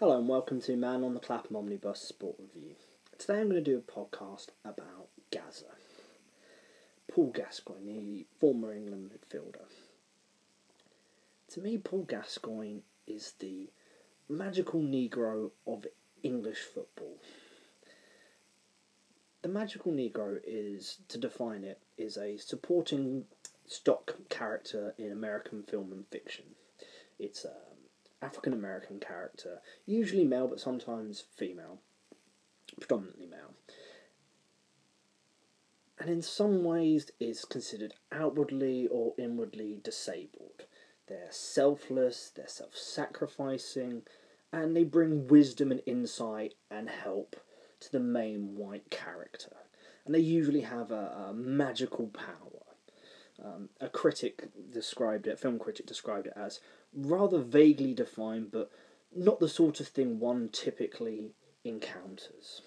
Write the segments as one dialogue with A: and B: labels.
A: Hello and welcome to Man on the Clapham Omnibus Sport Review. Today I'm going to do a podcast about Gazza. Paul Gascoigne, the former England midfielder. To me, Paul Gascoigne is the magical Negro of English football. The magical Negro is, to define it, is a supporting stock character in American film and fiction. It's a African American character, usually male but sometimes female, predominantly male. And in some ways is considered outwardly or inwardly disabled. They're selfless, they're self sacrificing, and they bring wisdom and insight and help to the main white character. And they usually have a, a magical power. Um, a critic described it, a film critic described it as rather vaguely defined, but not the sort of thing one typically encounters.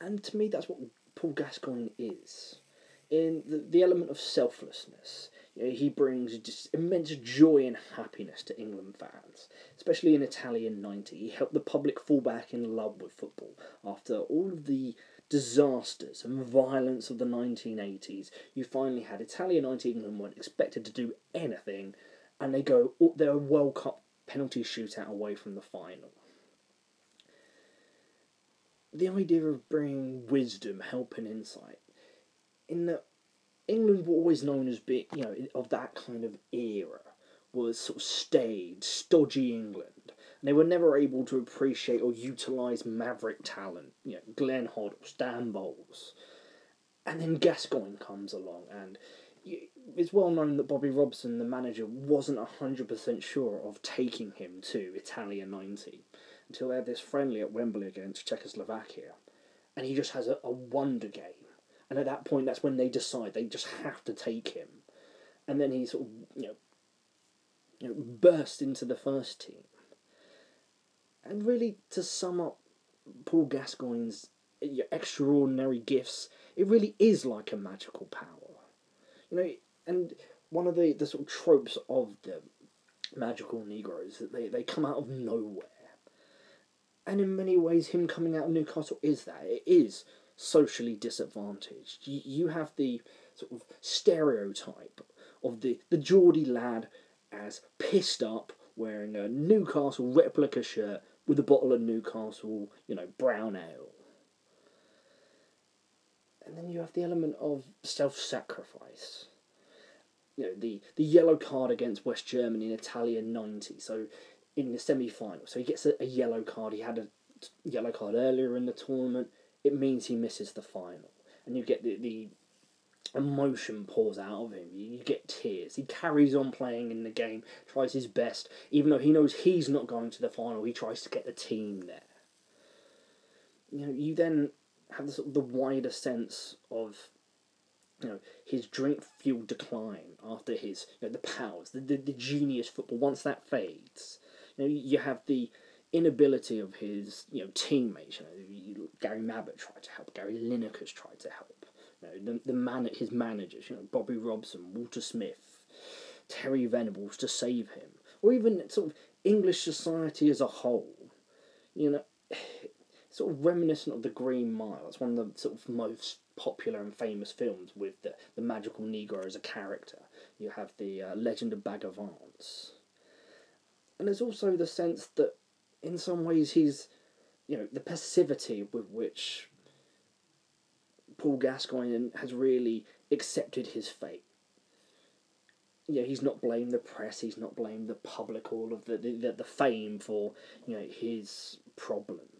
A: And to me, that's what Paul Gascoigne is. In the, the element of selflessness, you know, he brings just immense joy and happiness to England fans, especially in Italia 90. He helped the public fall back in love with football after all of the disasters and violence of the 1980s, you finally had Italia 90 England weren't expected to do anything, and they go oh, they're a World Cup penalty shootout away from the final. The idea of bringing wisdom, help, and insight, in that England were always known as being, you know, of that kind of era, was sort of staid, stodgy England and they were never able to appreciate or utilise maverick talent. You know, Glenn Hoddle, Stan Bowles. And then Gascoigne comes along, and it's well known that Bobby Robson, the manager, wasn't 100% sure of taking him to Italia 90 until they had this friendly at Wembley against Czechoslovakia. And he just has a, a wonder game. And at that point, that's when they decide they just have to take him. And then he sort of, you know, you know burst into the first team. And really, to sum up Paul Gascoigne's extraordinary gifts, it really is like a magical power. You know, and one of the, the sort of tropes of the magical Negroes that they, they come out of nowhere. And in many ways, him coming out of Newcastle is that. It is socially disadvantaged. You, you have the sort of stereotype of the, the Geordie lad as pissed up, wearing a Newcastle replica shirt with a bottle of Newcastle, you know, brown ale. And then you have the element of self sacrifice. You know, the, the yellow card against West Germany in Italia 90. So in the semi final. So he gets a, a yellow card. He had a yellow card earlier in the tournament. It means he misses the final. And you get the, the emotion pours out of him. You get tears. He carries on playing in the game, tries his best, even though he knows he's not going to the final. He tries to get the team there. You know, you then have the, sort of the wider sense of you know his drink fueled decline after his you know the powers, the, the the genius football. Once that fades, you know you have the inability of his you know teammates. You know, Gary Mabbutt tried to help, Gary Lineker's tried to help you know, the, the man, his managers, you know, Bobby Robson, Walter Smith, Terry Venables to save him, or even sort of English society as a whole. You know, sort of reminiscent of the Green Mile. It's one of the sort of most popular and famous films with the, the magical Negro as a character. You have the uh, Legend of Bagger Vance. And there's also the sense that, in some ways, he's, you know, the passivity with which Paul Gascoigne has really accepted his fate. Yeah, he's not blamed the press. He's not blamed the public. All of the the, the fame for you know his problems.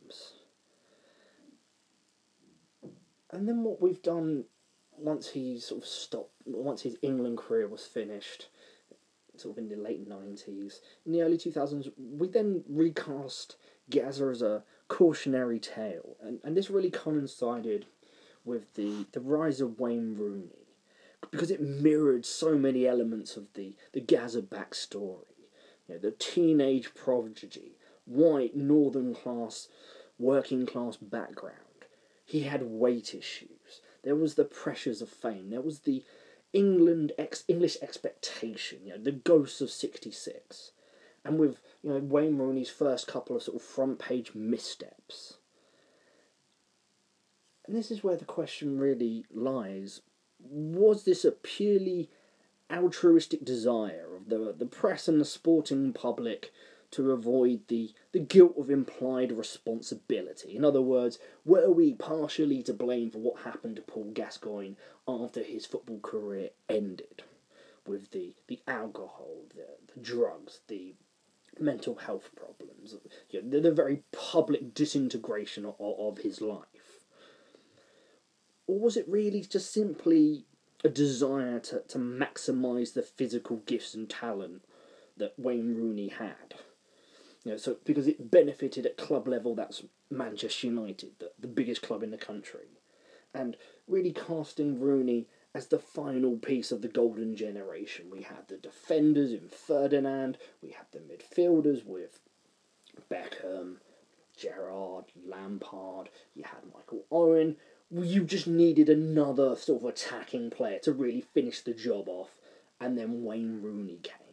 A: And then what we've done once he sort of stopped, once his England career was finished, sort of in the late nineties, in the early two thousands, we then recast Gazza as a cautionary tale, and and this really coincided with the, the rise of Wayne Rooney because it mirrored so many elements of the, the Gazza backstory. You know, the teenage prodigy, white, northern class, working class background. He had weight issues. There was the pressures of fame. There was the England ex- English expectation, you know, the ghosts of 66. and with you know Wayne Rooney's first couple of sort of front page missteps. And this is where the question really lies: Was this a purely altruistic desire of the the press and the sporting public to avoid the, the guilt of implied responsibility. In other words, were we partially to blame for what happened to Paul Gascoigne after his football career ended? With the, the alcohol, the, the drugs, the mental health problems, you know, the, the very public disintegration of, of his life? Or was it really just simply a desire to, to maximise the physical gifts and talent that Wayne Rooney had? You know, so because it benefited at club level, that's Manchester United, the, the biggest club in the country, and really casting Rooney as the final piece of the golden generation. We had the defenders in Ferdinand, we had the midfielders with Beckham, Gerrard, Lampard, you had Michael Owen. You just needed another sort of attacking player to really finish the job off, and then Wayne Rooney came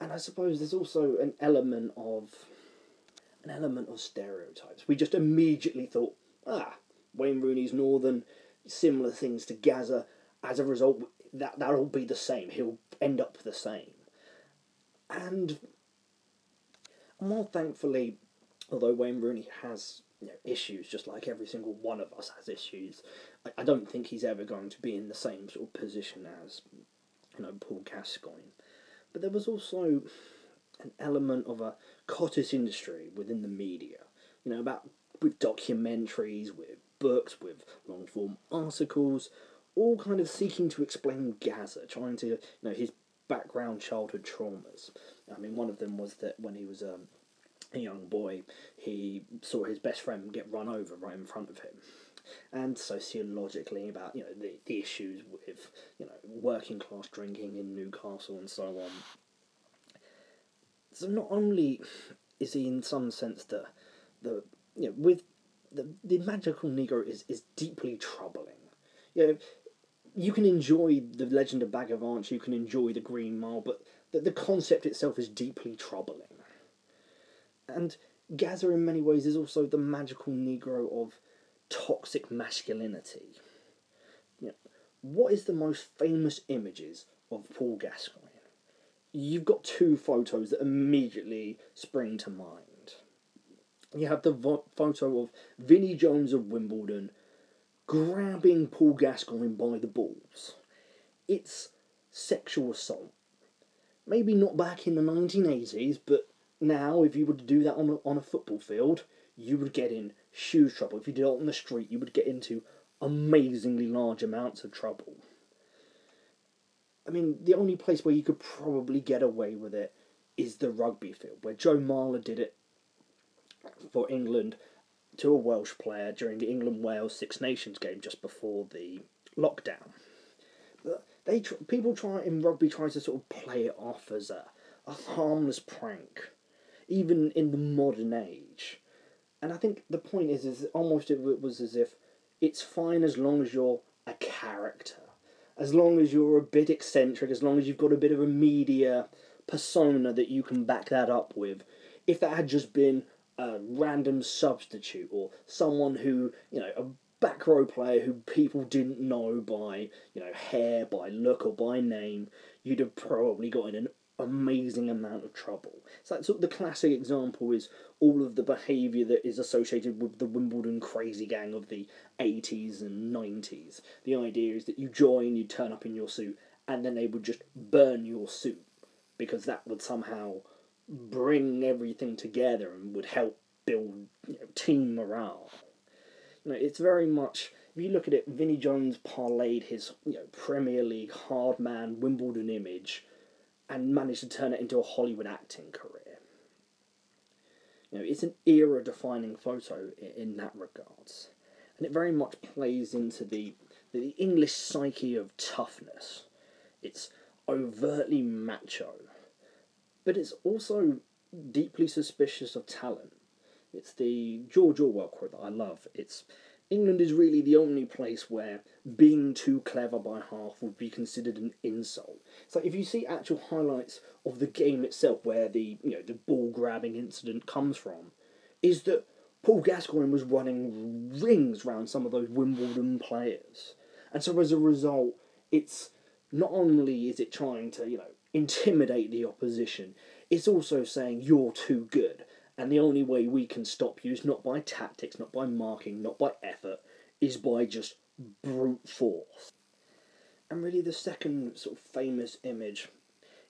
A: and I suppose there's also an element of an element of stereotypes. We just immediately thought, ah, Wayne Rooney's northern, similar things to Gazza. As a result, that that'll be the same. He'll end up the same. And more thankfully, although Wayne Rooney has you know, issues, just like every single one of us has issues, I, I don't think he's ever going to be in the same sort of position as you know Paul Gascoigne. But there was also an element of a cottage industry within the media, you know, about with documentaries, with books, with long form articles, all kind of seeking to explain Gazza, trying to, you know, his background childhood traumas. I mean, one of them was that when he was um, a young boy, he saw his best friend get run over right in front of him. And sociologically, about you know the, the issues with you know working class drinking in Newcastle and so on. So not only is he in some sense the the you know with the the magical Negro is is deeply troubling. You know, you can enjoy the Legend of Bagger Vance, you can enjoy the Green Mile, but the, the concept itself is deeply troubling. And Gazza, in many ways, is also the magical Negro of toxic masculinity. You know, what is the most famous images of Paul Gascoigne? You've got two photos that immediately spring to mind. You have the vo- photo of Vinnie Jones of Wimbledon grabbing Paul Gascoigne by the balls. It's sexual assault. Maybe not back in the 1980s, but now, if you were to do that on a, on a football field, you would get in huge trouble. If you did it on the street, you would get into amazingly large amounts of trouble. I mean, the only place where you could probably get away with it is the rugby field, where Joe Marler did it for England to a Welsh player during the England Wales Six Nations game just before the lockdown. But they people try in rugby try to sort of play it off as a, a harmless prank, even in the modern age. And I think the point is, is almost it was as if it's fine as long as you're a character, as long as you're a bit eccentric, as long as you've got a bit of a media persona that you can back that up with. If that had just been a random substitute or someone who, you know, a back row player who people didn't know by, you know, hair, by look, or by name, you'd have probably got in an amazing amount of trouble. So that's sort of the classic example is all of the behaviour that is associated with the Wimbledon crazy gang of the 80s and 90s. The idea is that you join, you turn up in your suit, and then they would just burn your suit because that would somehow bring everything together and would help build you know, team morale. You know, it's very much if you look at it, Vinnie Jones parlayed his you know Premier League hard man Wimbledon image and managed to turn it into a Hollywood acting career. You know, it's an era defining photo in, that regards. And it very much plays into the, the English psyche of toughness. It's overtly macho, but it's also deeply suspicious of talent. It's the George Orwell quote that I love. It's England is really the only place where being too clever by half would be considered an insult. So if you see actual highlights of the game itself, where the you know the ball grabbing incident comes from, is that Paul Gascoigne was running rings around some of those Wimbledon players, and so as a result, it's not only is it trying to you know intimidate the opposition, it's also saying you're too good, and the only way we can stop you is not by tactics, not by marking, not by effort, is by just brute force. And really, the second sort of famous image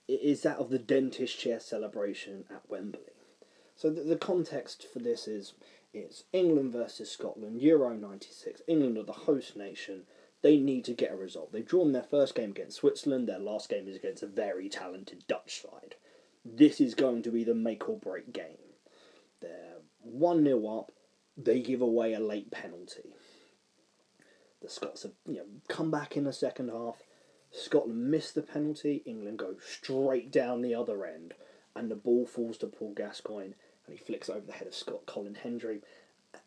A: is that of the dentist chair celebration at Wembley. So the, the context for this is it's England versus Scotland, Euro 96. England are the host nation. They need to get a result. They've drawn their first game against Switzerland. Their last game is against a very talented Dutch side. This is going to be the make or break game. They're 1 0 up. They give away a late penalty. The Scots have you know, come back in the second half. Scotland miss the penalty. England go straight down the other end. And the ball falls to Paul Gascoigne. And he flicks over the head of Scott Colin Hendry.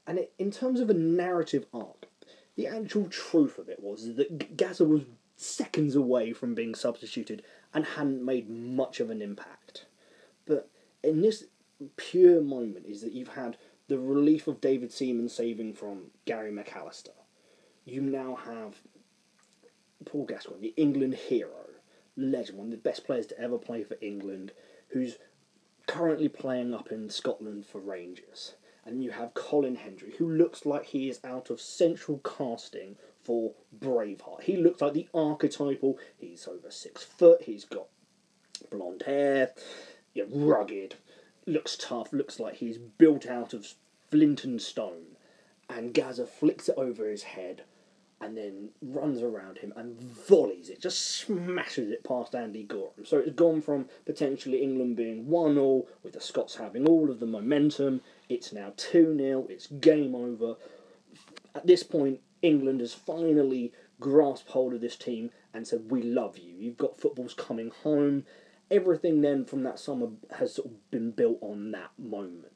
A: And it, in terms of a narrative arc, the actual truth of it was that Gazza was seconds away from being substituted and hadn't made much of an impact. But in this pure moment is that you've had the relief of David Seaman saving from Gary McAllister. You now have Paul Gascoigne, the England hero, legend, one of the best players to ever play for England, who's currently playing up in Scotland for Rangers. And you have Colin Hendry, who looks like he is out of central casting for Braveheart. He looks like the archetypal. He's over six foot. He's got blonde hair, know, rugged, looks tough. Looks like he's built out of flint and stone. And Gazza flicks it over his head, and then runs around him and volleys it, just smashes it past Andy Goram. So it's gone from potentially England being 1 0, with the Scots having all of the momentum, it's now 2 0, it's game over. At this point, England has finally grasped hold of this team and said, We love you. You've got footballs coming home. Everything then from that summer has sort of been built on that moment.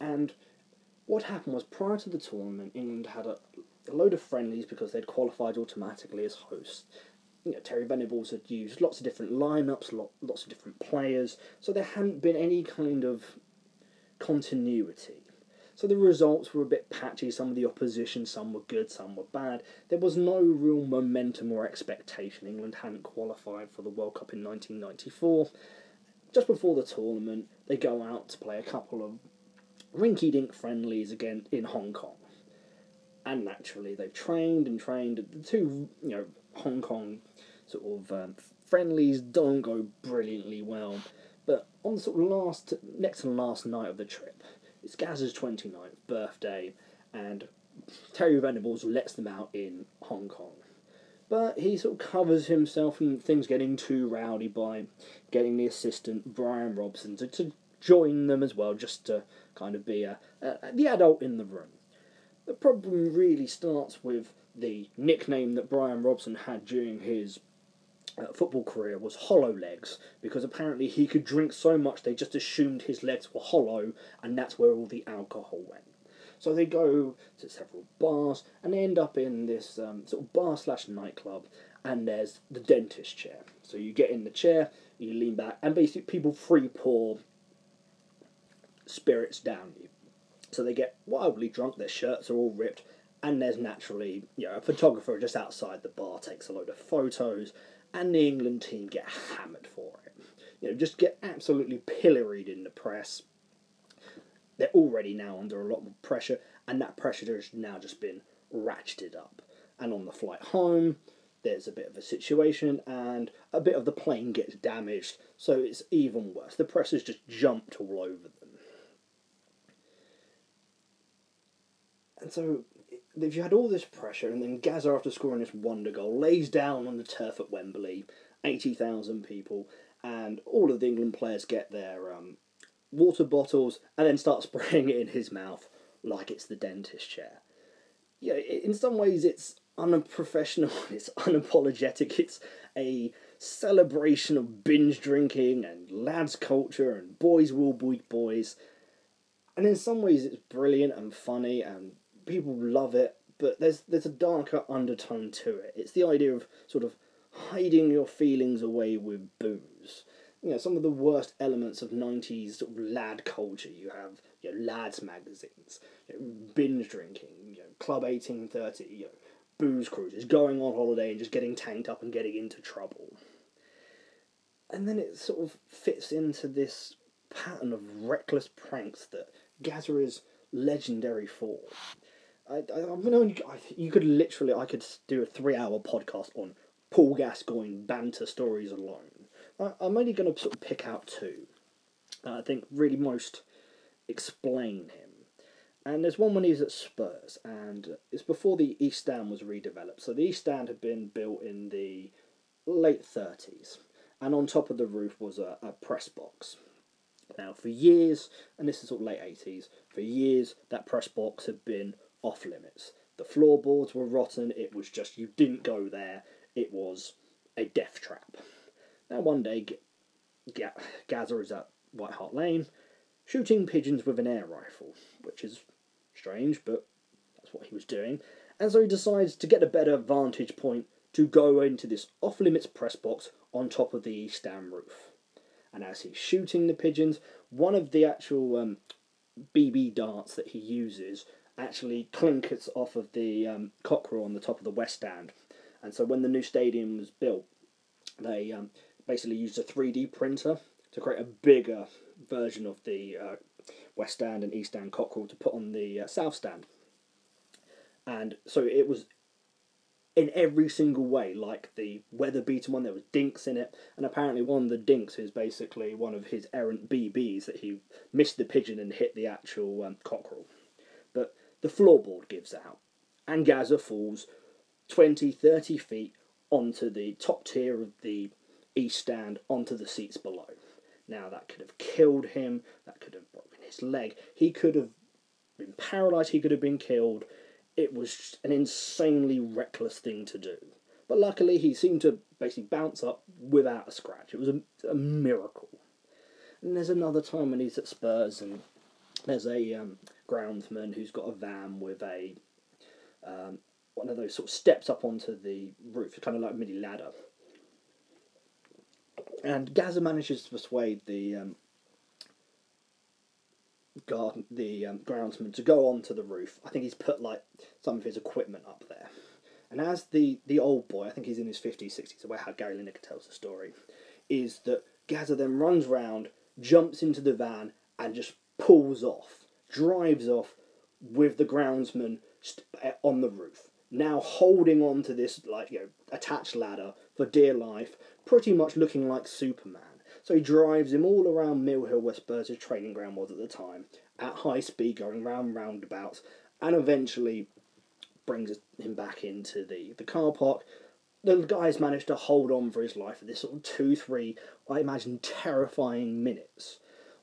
A: And what happened was prior to the tournament, England had a, a load of friendlies because they'd qualified automatically as hosts. You know, Terry Venables had used lots of different lineups, lot, lots of different players, so there hadn't been any kind of continuity. So the results were a bit patchy. Some of the opposition, some were good, some were bad. There was no real momentum or expectation. England hadn't qualified for the World Cup in 1994. Just before the tournament, they go out to play a couple of rinky dink friendlies again in Hong Kong. And naturally, they've trained and trained. The two, you know, Hong Kong sort of um, friendlies don't go brilliantly well. But on the sort of last, next to last night of the trip, it's Gaz's 29th birthday, and Terry Venables lets them out in Hong Kong. But he sort of covers himself from things getting too rowdy by getting the assistant Bryan Robson to, to join them as well, just to kind of be a, a, the adult in the room. The problem really starts with the nickname that Bryan Robson had during his football career was hollow legs because apparently he could drink so much they just assumed his legs were hollow and that's where all the alcohol went. So they go to several bars and they end up in this um, sort of bar slash nightclub and there's the dentist chair. So you get in the chair, you lean back, and basically people free pour spirits down you. So they get wildly drunk, their shirts are all ripped, and there's naturally, you know, a photographer just outside the bar takes a load of photos, and the England team get hammered for it. You know, just get absolutely pilloried in the press. They're already now under a lot of pressure, and that pressure has now just been ratcheted up. And on the flight home, there's a bit of a situation, and a bit of the plane gets damaged, so it's even worse. The press has just jumped all over them. And so if you had all this pressure, and then Gazza, after scoring this wonder goal, lays down on the turf at Wembley, 80,000 people, and all of the England players get their um, water bottles and then start spraying it in his mouth like it's the dentist chair. Yeah, in some ways it's unprofessional, it's unapologetic, it's a celebration of binge drinking and lads culture and boys will beat boys. And in some ways it's brilliant and funny and people love it, but there's there's a darker undertone to it. It's the idea of sort of hiding your feelings away with booze. You know, some of the worst elements of '90s sort of lad culture. You have you know, lads magazines, you know, binge drinking, you know, Club eighteen thirty, you know, booze cruises, going on holiday and just getting tanked up and getting into trouble. And then it sort of fits into this pattern of reckless pranks that Gazza is legendary for. I, I, I, you could literally, I could do a three-hour podcast on Paul Gascoigne banter stories alone. I, am only going to sort of pick out two. that I think really most explain him. And there's one when he was at Spurs, and it's before the East Stand was redeveloped. So the East Stand had been built in the late 30s, and on top of the roof was a, a press box. Now, for years, and this is of late 80s, for years that press box had been off limits. The floorboards were rotten, it was just, you didn't go there, it was a death trap. Now, one day, G- is at White Hart Lane, shooting pigeons with an air rifle, which is strange, but that's what he was doing. And so he decides to get a better vantage point to go into this off limits press box on top of the East Stand roof. And as he's shooting the pigeons, one of the actual um, BB darts that he uses actually clinkers off of the um, cockerel on the top of the West Stand. And so when the new stadium was built, they um, basically used a 3D printer to create a bigger version of the uh, West Stand and East Stand cockerel to put on the uh, South Stand. And so it was in every single way, like the weather beaten one, there was dinks in it, and apparently one of the dinks is basically one of his errant BBs that he missed the pigeon and hit the actual um, cockerel. The floorboard gives out, and Gazza falls 20, 30 feet onto the top tier of the east stand, onto the seats below. Now, that could have killed him, that could have broken his leg, he could have been paralysed, he could have been killed it was an insanely reckless thing to do. But luckily, he seemed to basically bounce up without a scratch. It was a, a miracle. And there's another time when he's at Spurs and there's a um, groundsman who's got a van with a um, one of those sort of steps up onto the roof, kind of like a mini ladder. And Gazza manages to persuade the um, guard, the um, groundsman to go onto the roof. I think he's put like some of his equipment up there. And as the, the old boy, I think he's in his 50s, 60s, the way how Gary Lineker tells the story, is that Gazza then runs round, jumps into the van, and just pulls off, drives off with the groundsman eh, on the roof. Now holding on to this like you know attached ladder for dear life, pretty much looking like Superman. So he drives him all around Mill Hill, where Spurs' training ground was at the time, at high speed, going round roundabouts, and eventually brings him back into the, the car park. The guys managed to hold on for his life for this sort of two, three, I imagine, terrifying minutes.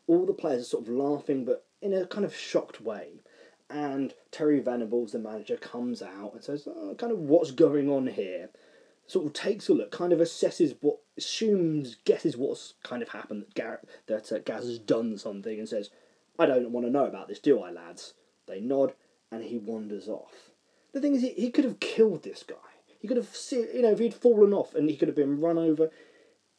A: All the players are sort of laughing, but in a kind of shocked way. And Terry Venables, the manager, comes out and says, oh, kind of what's going on here sort of takes a look, kind of assesses what, assumes, guesses what's kind of happened that Garrett, that uh, Gaz has done something, and says, "I don't want to know about this, do I, lads?" They nod, and he wanders off. The thing is, he, he could have killed this guy. He could have, you know, if he'd fallen off and he could have been run over,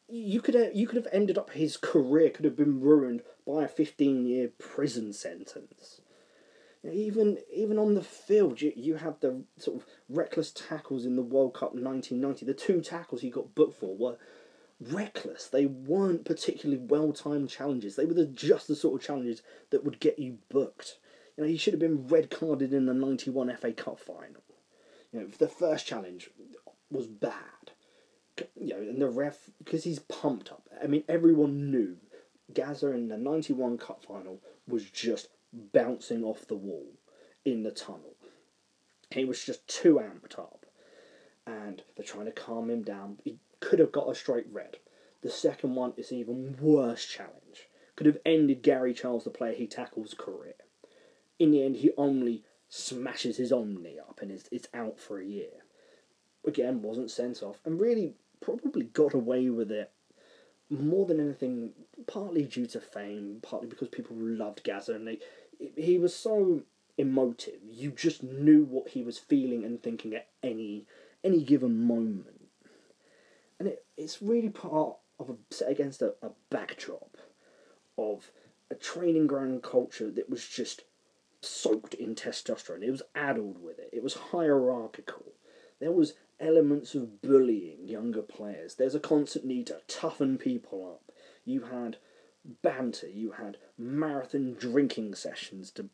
A: you could have, you could have ended up his career could have been ruined by a fifteen year prison sentence. Even even on the field, you, you had the sort of reckless tackles in the World Cup 1990. The two tackles he got booked for were reckless. They weren't particularly well timed challenges. They were the, just the sort of challenges that would get you booked. You know, he should have been red carded in the 91 FA Cup final. You know, the first challenge was bad. You know, and the ref, because he's pumped up. I mean, everyone knew Gazza in the 91 Cup final was just bouncing off the wall in the tunnel. He was just too amped up. And they're trying to calm him down. He could have got a straight red. The second one is an even worse challenge. Could have ended Gary Charles, the player he tackles, career. In the end, he only smashes his Omni up and is, is out for a year. Again, wasn't sent off, and really probably got away with it more than anything, partly due to fame, partly because people loved Gazza, and they, he was so emotive. You just knew what he was feeling and thinking at any any given moment. And it, it's really part of a set against a, a backdrop of a training ground culture that was just soaked in testosterone. It was addled with it. It was hierarchical. There was elements of bullying younger players. There's a constant need to toughen people up. You had banter. You had marathon drinking sessions to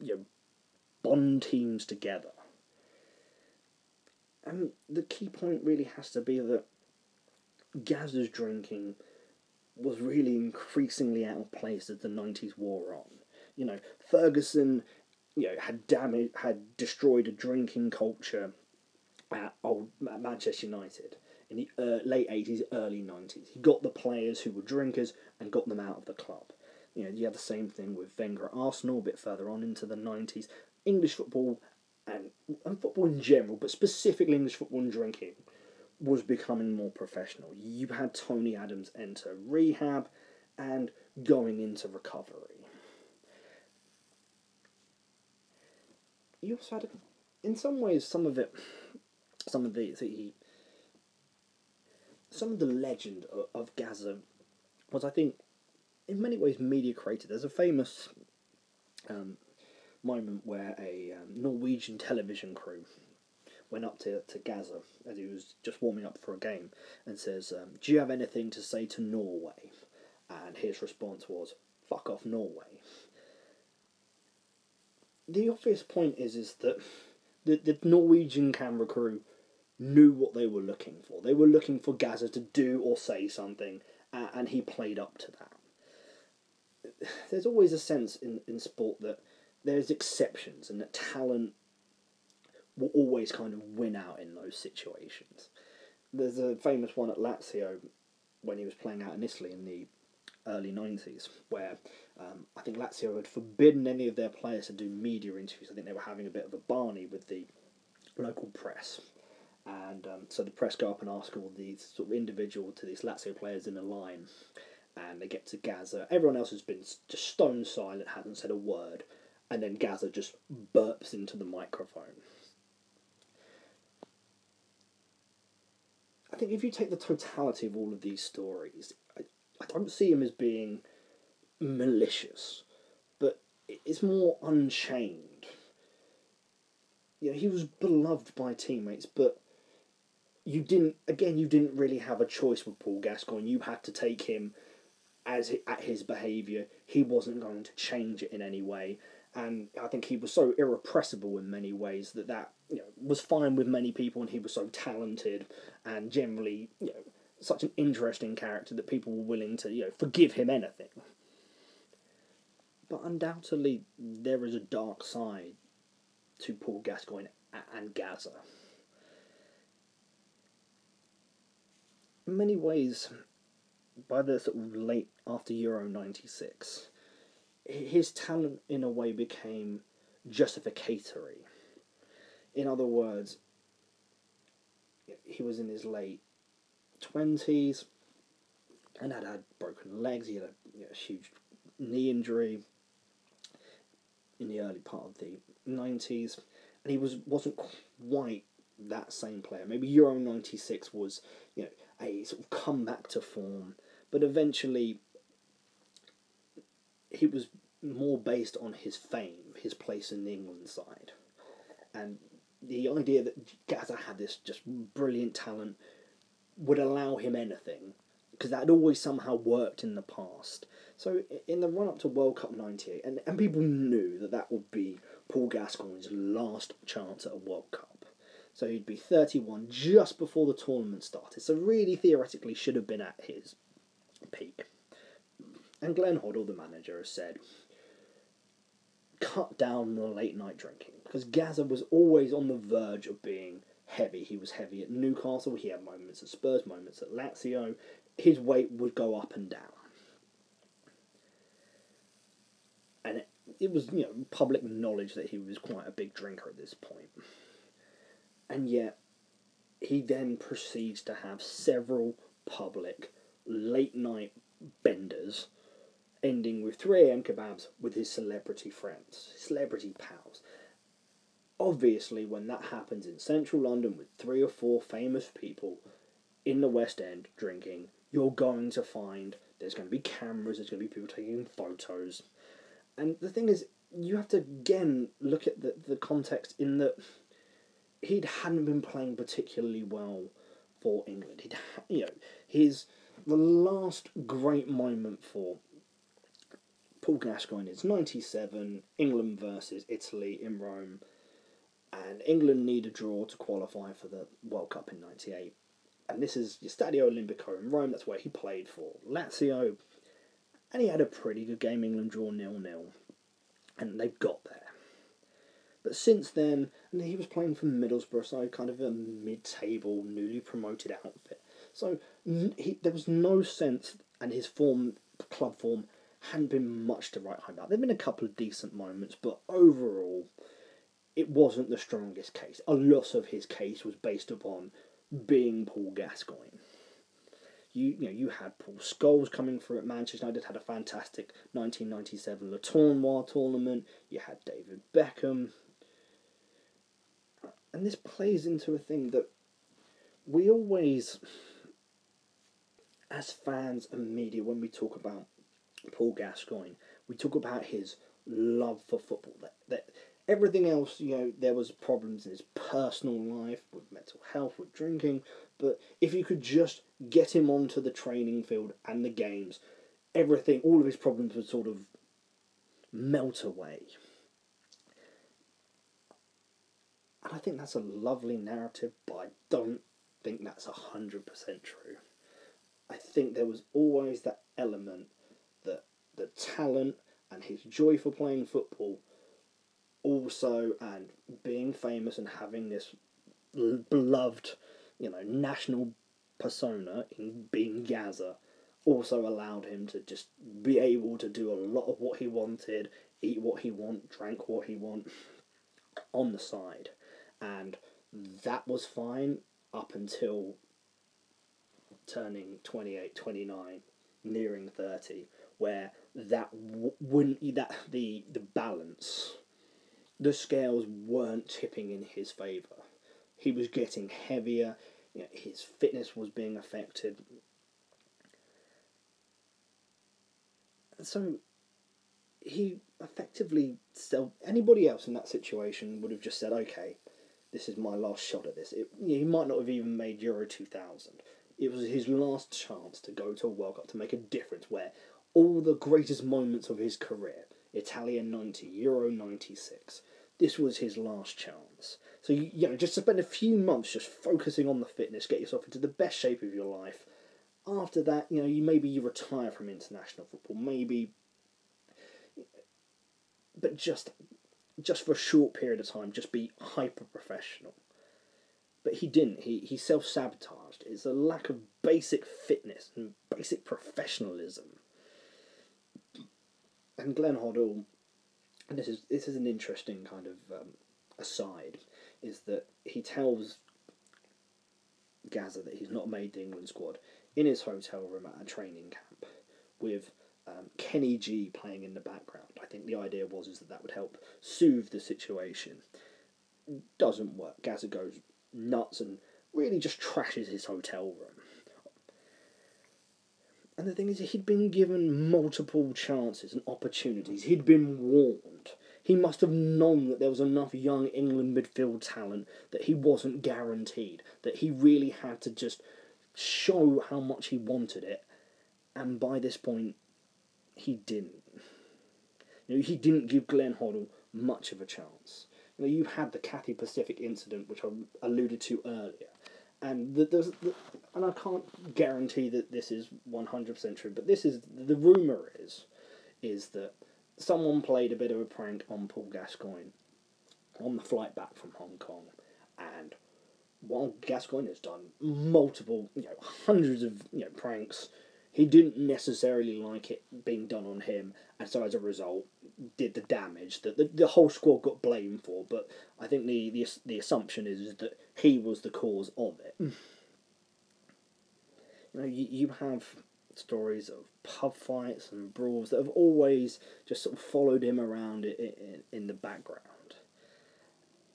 A: you know, bond teams together. And the key point really has to be that Gazza's drinking was really increasingly out of place as the 90s wore on. You know, Ferguson you know, had damaged, had destroyed a drinking culture at old Manchester United in the uh, late 80s, early 90s. He got the players who were drinkers and got them out of the club. You know, you have the same thing with Wenger at Arsenal a bit further on into the 90s. English football and, and football in general, but specifically English football and drinking, was becoming more professional. You had Tony Adams enter rehab and going into recovery. You also had, in some ways, some of it, some of the, the some of the legend of, of Gazza was, I think, in many ways media created. There's a famous um, moment where a um, Norwegian television crew went up to, to Gazza as he was just warming up for a game and says, um, Do you have anything to say to Norway? And his response was, Fuck off, Norway. The obvious point is is that the, the Norwegian camera crew knew what they were looking for. They were looking for Gazza to do or say something, uh, and he played up to that. There's always a sense in, in sport that there's exceptions and that talent will always kind of win out in those situations. There's a famous one at Lazio when he was playing out in Italy in the early 90s, where um, I think Lazio had forbidden any of their players to do media interviews. I think they were having a bit of a barney with the local press. And um, so the press go up and ask all these sort of individual to these Lazio players in a line, and they get to Gazza. Everyone else has been just stone silent, hasn't said a word, and then Gazza just burps into the microphone. I think if you take the totality of all of these stories, I, I don't see him as being malicious, but it's more unchained. You know, he was beloved by teammates, but you didn't. Again, you didn't really have a choice with Paul Gascoigne. You had to take him as at his behaviour. He wasn't going to change it in any way, and I think he was so irrepressible in many ways that that you know was fine with many people, and he was so talented and generally you know such an interesting character that people were willing to you know forgive him anything. But undoubtedly, there is a dark side to Paul Gascoigne and Gazza. Many ways, by the sort of late after Euro '96 his talent in a way became justificatory. In other words, he was in his late twenties and had had broken legs. He had a, you know, huge knee injury in the early part of the nineties, and he was wasn't quite that same player. Maybe Euro ninety six was you know a sort of comeback to form, but eventually he was more based on his fame, his place in the England side, and the idea that Gazza had this just brilliant talent would allow him anything because that had always somehow worked in the past. So in the run up to World Cup '98, and, and people knew that that would be Paul Gascoigne's last chance at a World Cup. So he'd be 31 just before the tournament started. So really, theoretically, should have been at his peak. And Glenn Hoddle, the manager, has said, cut down the late night drinking because Gazza was always on the verge of being heavy. He was heavy at Newcastle. He had moments at Spurs, moments at Lazio. His weight would go up and down, and it, it was you know public knowledge that he was quite a big drinker at this point. And yet, he then proceeds to have several public late night benders ending with 3am kebabs with his celebrity friends, celebrity pals. obviously, when that happens in central London with three or four famous people in the West End drinking, you're going to find there's going to be cameras, there's going to be people taking photos. And the thing is, you have to again look at the, the context in that he hadn't been playing particularly well for England. He'd, you know, his the last great moment for Paul Gascoigne is ninety seven England versus Italy in Rome, and England need a draw to qualify for the World Cup in ninety eight. And this is Stadio Olimpico in Rome. That's where he played for Lazio, and he had a pretty good game. England draw nil nil, and they got there. But since then, and he was playing for Middlesbrough, so kind of a mid-table, newly promoted outfit. So he, there was no sense, and his form, club form, hadn't been much to write home about. There'd been a couple of decent moments, but overall, it wasn't the strongest case. A lot of his case was based upon being Paul Gascoigne. You, you know, you had Paul Scholes coming through at Manchester United, had a fantastic 1997 Le Tournoi tournament. You had David Beckham, and this plays into a thing that we always, as fans and media, when we talk about Paul Gascoigne, we talk about his love for football. That, that everything else, you know, there was problems in his personal life with mental health, with drinking. But if you could just get him onto the training field and the games, everything, all of his problems would sort of melt away. And I think that's a lovely narrative, but I don't think that's 100% true. I think there was always that element that the talent and his joy for playing football also and being famous and having this beloved you know national persona in being Gazza also allowed him to just be able to do a lot of what he wanted eat what he want drank what he want on the side and that was fine up until turning 28 29 nearing 30 where that w- wouldn't that the the balance the scales weren't tipping in his favor. He was getting heavier you know, his fitness was being affected. So he effectively so anybody else in that situation would have just said okay this is my last shot at this. It, he might not have even made Euro 2000. It was his last chance to go to a World Cup to make a difference where all the greatest moments of his career, Italia 90, Euro 96, this was his last chance. So, you, you know, just spend a few months just focusing on the fitness, get yourself into the best shape of your life. After that, you know, you maybe you retire from international football, maybe but just just for a short period of time, just be hyper professional. But he didn't. He, he self sabotaged. It's a lack of basic fitness and basic professionalism. And Glenn Hoddle, and this is this is an interesting kind of um, aside, is that he tells Gazza that he's not made the England squad in his hotel room at a training camp with um, Kenny G playing in the background. I think the idea was is that that would help soothe the situation. Doesn't work. Gazza goes nuts and really just trashes his hotel room. And the thing is, he'd been given multiple chances and opportunities. He'd been warned. He must have known that there was enough young England midfield talent that he wasn't guaranteed. That he really had to just show how much he wanted it. And by this point, he didn't. You know, he didn't give Glenn Hoddle much of a chance. You know, you had the Cathay Pacific incident, which I alluded to earlier, and the, the, the, and I can't guarantee that this is one hundred percent true, but this is the rumor is, is that someone played a bit of a prank on Paul Gascoigne on the flight back from Hong Kong, and while Gascoigne has done multiple, you know, hundreds of you know pranks he didn't necessarily like it being done on him, and so as a result, did the damage that the, the whole squad got blamed for. But I think the, the the assumption is, that he was the cause of it. Mm. You know, you, you have stories of pub fights and brawls that have always just sort of followed him around in, in, in the background.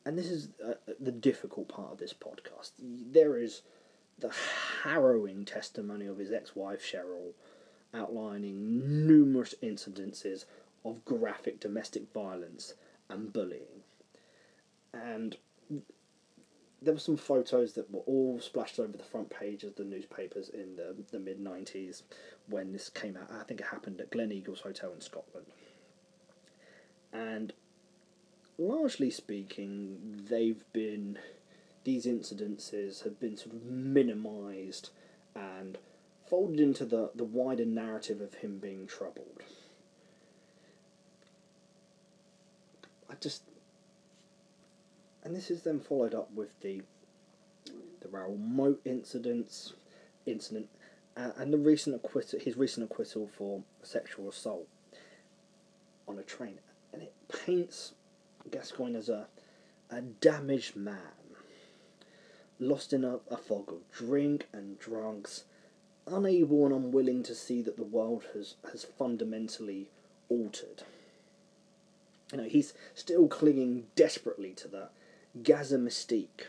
A: and this is uh, the difficult part of this podcast. There is the harrowing testimony of his ex-wife Sheryl, outlining numerous incidences of graphic domestic violence and bullying, and there were some photos that were all splashed over the front page of the newspapers in the, the mid 90s when this came out. I think it happened at Gleneagles Hotel in Scotland. And largely speaking, they've been, these incidences have been sort of minimised and folded into the, the wider narrative of him being troubled. I just, and this is then followed up with the the Raoul Moat incidents, incident, uh, and the recent acquittal, his recent acquittal for sexual assault on a train, and it paints Gascoigne as a a damaged man, lost in a, a fog of drink and drugs, unable and unwilling to see that the world has has fundamentally altered. You know, he's still clinging desperately to that Gazza mystique,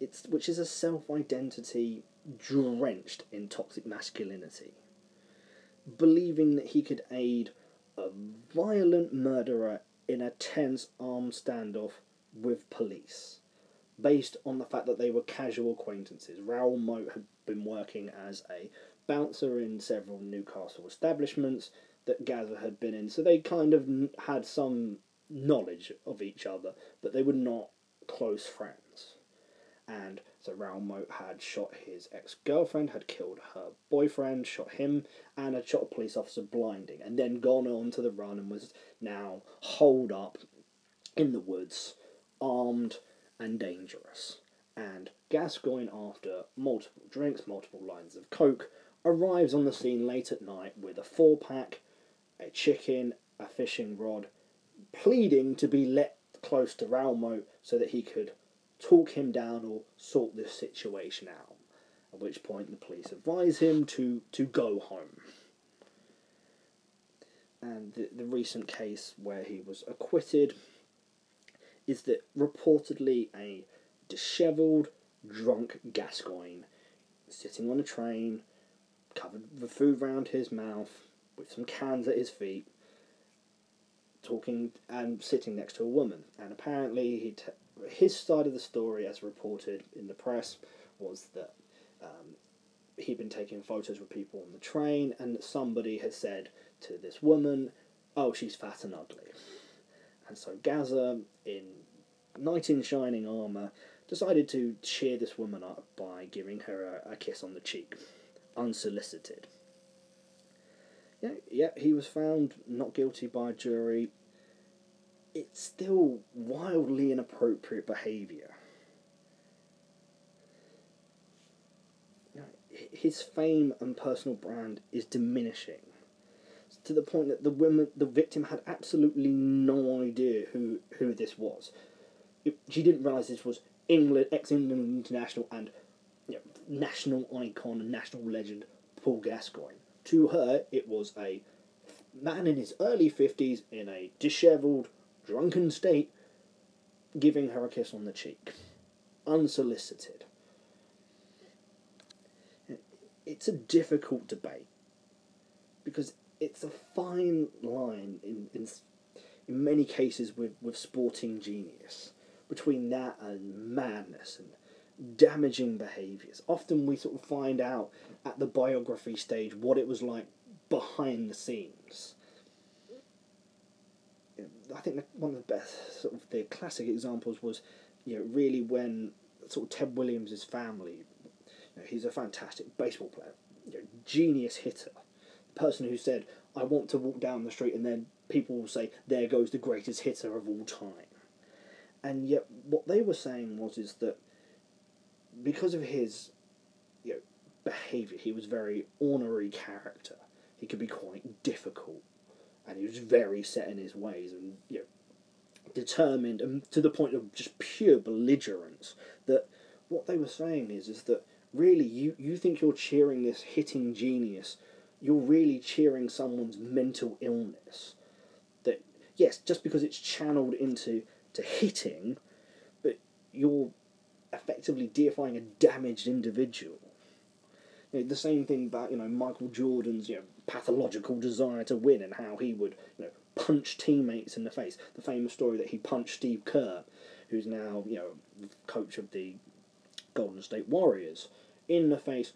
A: it's which is a self identity drenched in toxic masculinity, believing that he could aid a violent murderer in a tense armed standoff with police, based on the fact that they were casual acquaintances. Raoul Moat had been working as a bouncer in several Newcastle establishments that Gazza had been in, so they kind of had some knowledge of each other, but they were not close friends. And so Raoul Moat had shot his ex girlfriend, had killed her boyfriend, shot him, and had shot a police officer blinding, and then gone on to the run and was now holed up in the woods, armed and dangerous. And Gascoigne, after multiple drinks, multiple lines of coke, arrives on the scene late at night with a four pack, a chicken, a fishing rod, pleading to be let close to Raoul Moat so that he could talk him down or sort this situation out. At which point the police advise him to, to go home. And the, the recent case where he was acquitted is that reportedly a dishevelled, drunk Gascoigne sitting on a train, covered with food round his mouth, with some cans at his feet, talking and sitting next to a woman. And apparently, he t- his side of the story, as reported in the press, was that um, he'd been taking photos with people on the train, and that somebody had said to this woman, "Oh, she's fat and ugly." And so Gazza, in knight in shining armour, decided to cheer this woman up by giving her a, a kiss on the cheek, unsolicited. Yeah, yeah, he was found not guilty by a jury. It's still wildly inappropriate behaviour. his fame and personal brand is diminishing to the point that the woman, the victim, had absolutely no idea who who this was. She didn't realise this was England, ex-England international and you know, national icon and national legend Paul Gascoigne. To her, it was a man in his early 50s in a dishevelled, drunken state giving her a kiss on the cheek, unsolicited. It's a difficult debate because it's a fine line in, in, in many cases with, with sporting genius between that and madness and damaging behaviours. Often we sort of find out at the biography stage what it was like behind the scenes. I think one of the best sort of the classic examples was, you know, really when sort of Ted Williams' family. You know, he's a fantastic baseball player, you know, genius hitter, the person who said, "I want to walk down the street," and then people will say, "There goes the greatest hitter of all time." And yet, what they were saying was is that because of his you know, behaviour, he was very ornery character. He could be quite difficult, and he was very set in his ways and you know, determined, and to the point of just pure belligerence. That what they were saying is is that really you you think you're cheering this hitting genius, you're really cheering someone's mental illness. That yes, just because it's channeled into to hitting but you're effectively deifying a damaged individual. You know, the same thing about you know Michael Jordan's you know pathological desire to win and how he would you know punch teammates in the face. The famous story that he punched Steve Kerr, who's now you know coach of the Golden State Warriors, in the face.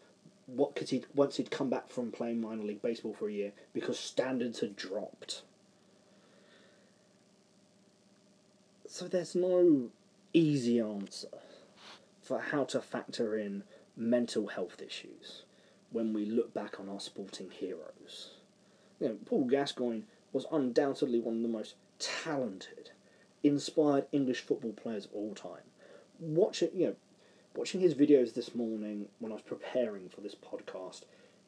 A: What could he once he'd come back from playing minor league baseball for a year because standards had dropped. So there's no easy answer for how to factor in mental health issues when we look back on our sporting heroes. You know, Paul Gascoigne was undoubtedly one of the most talented, inspired English football players of all time. Watching, you know, watching his videos this morning when I was preparing for this podcast,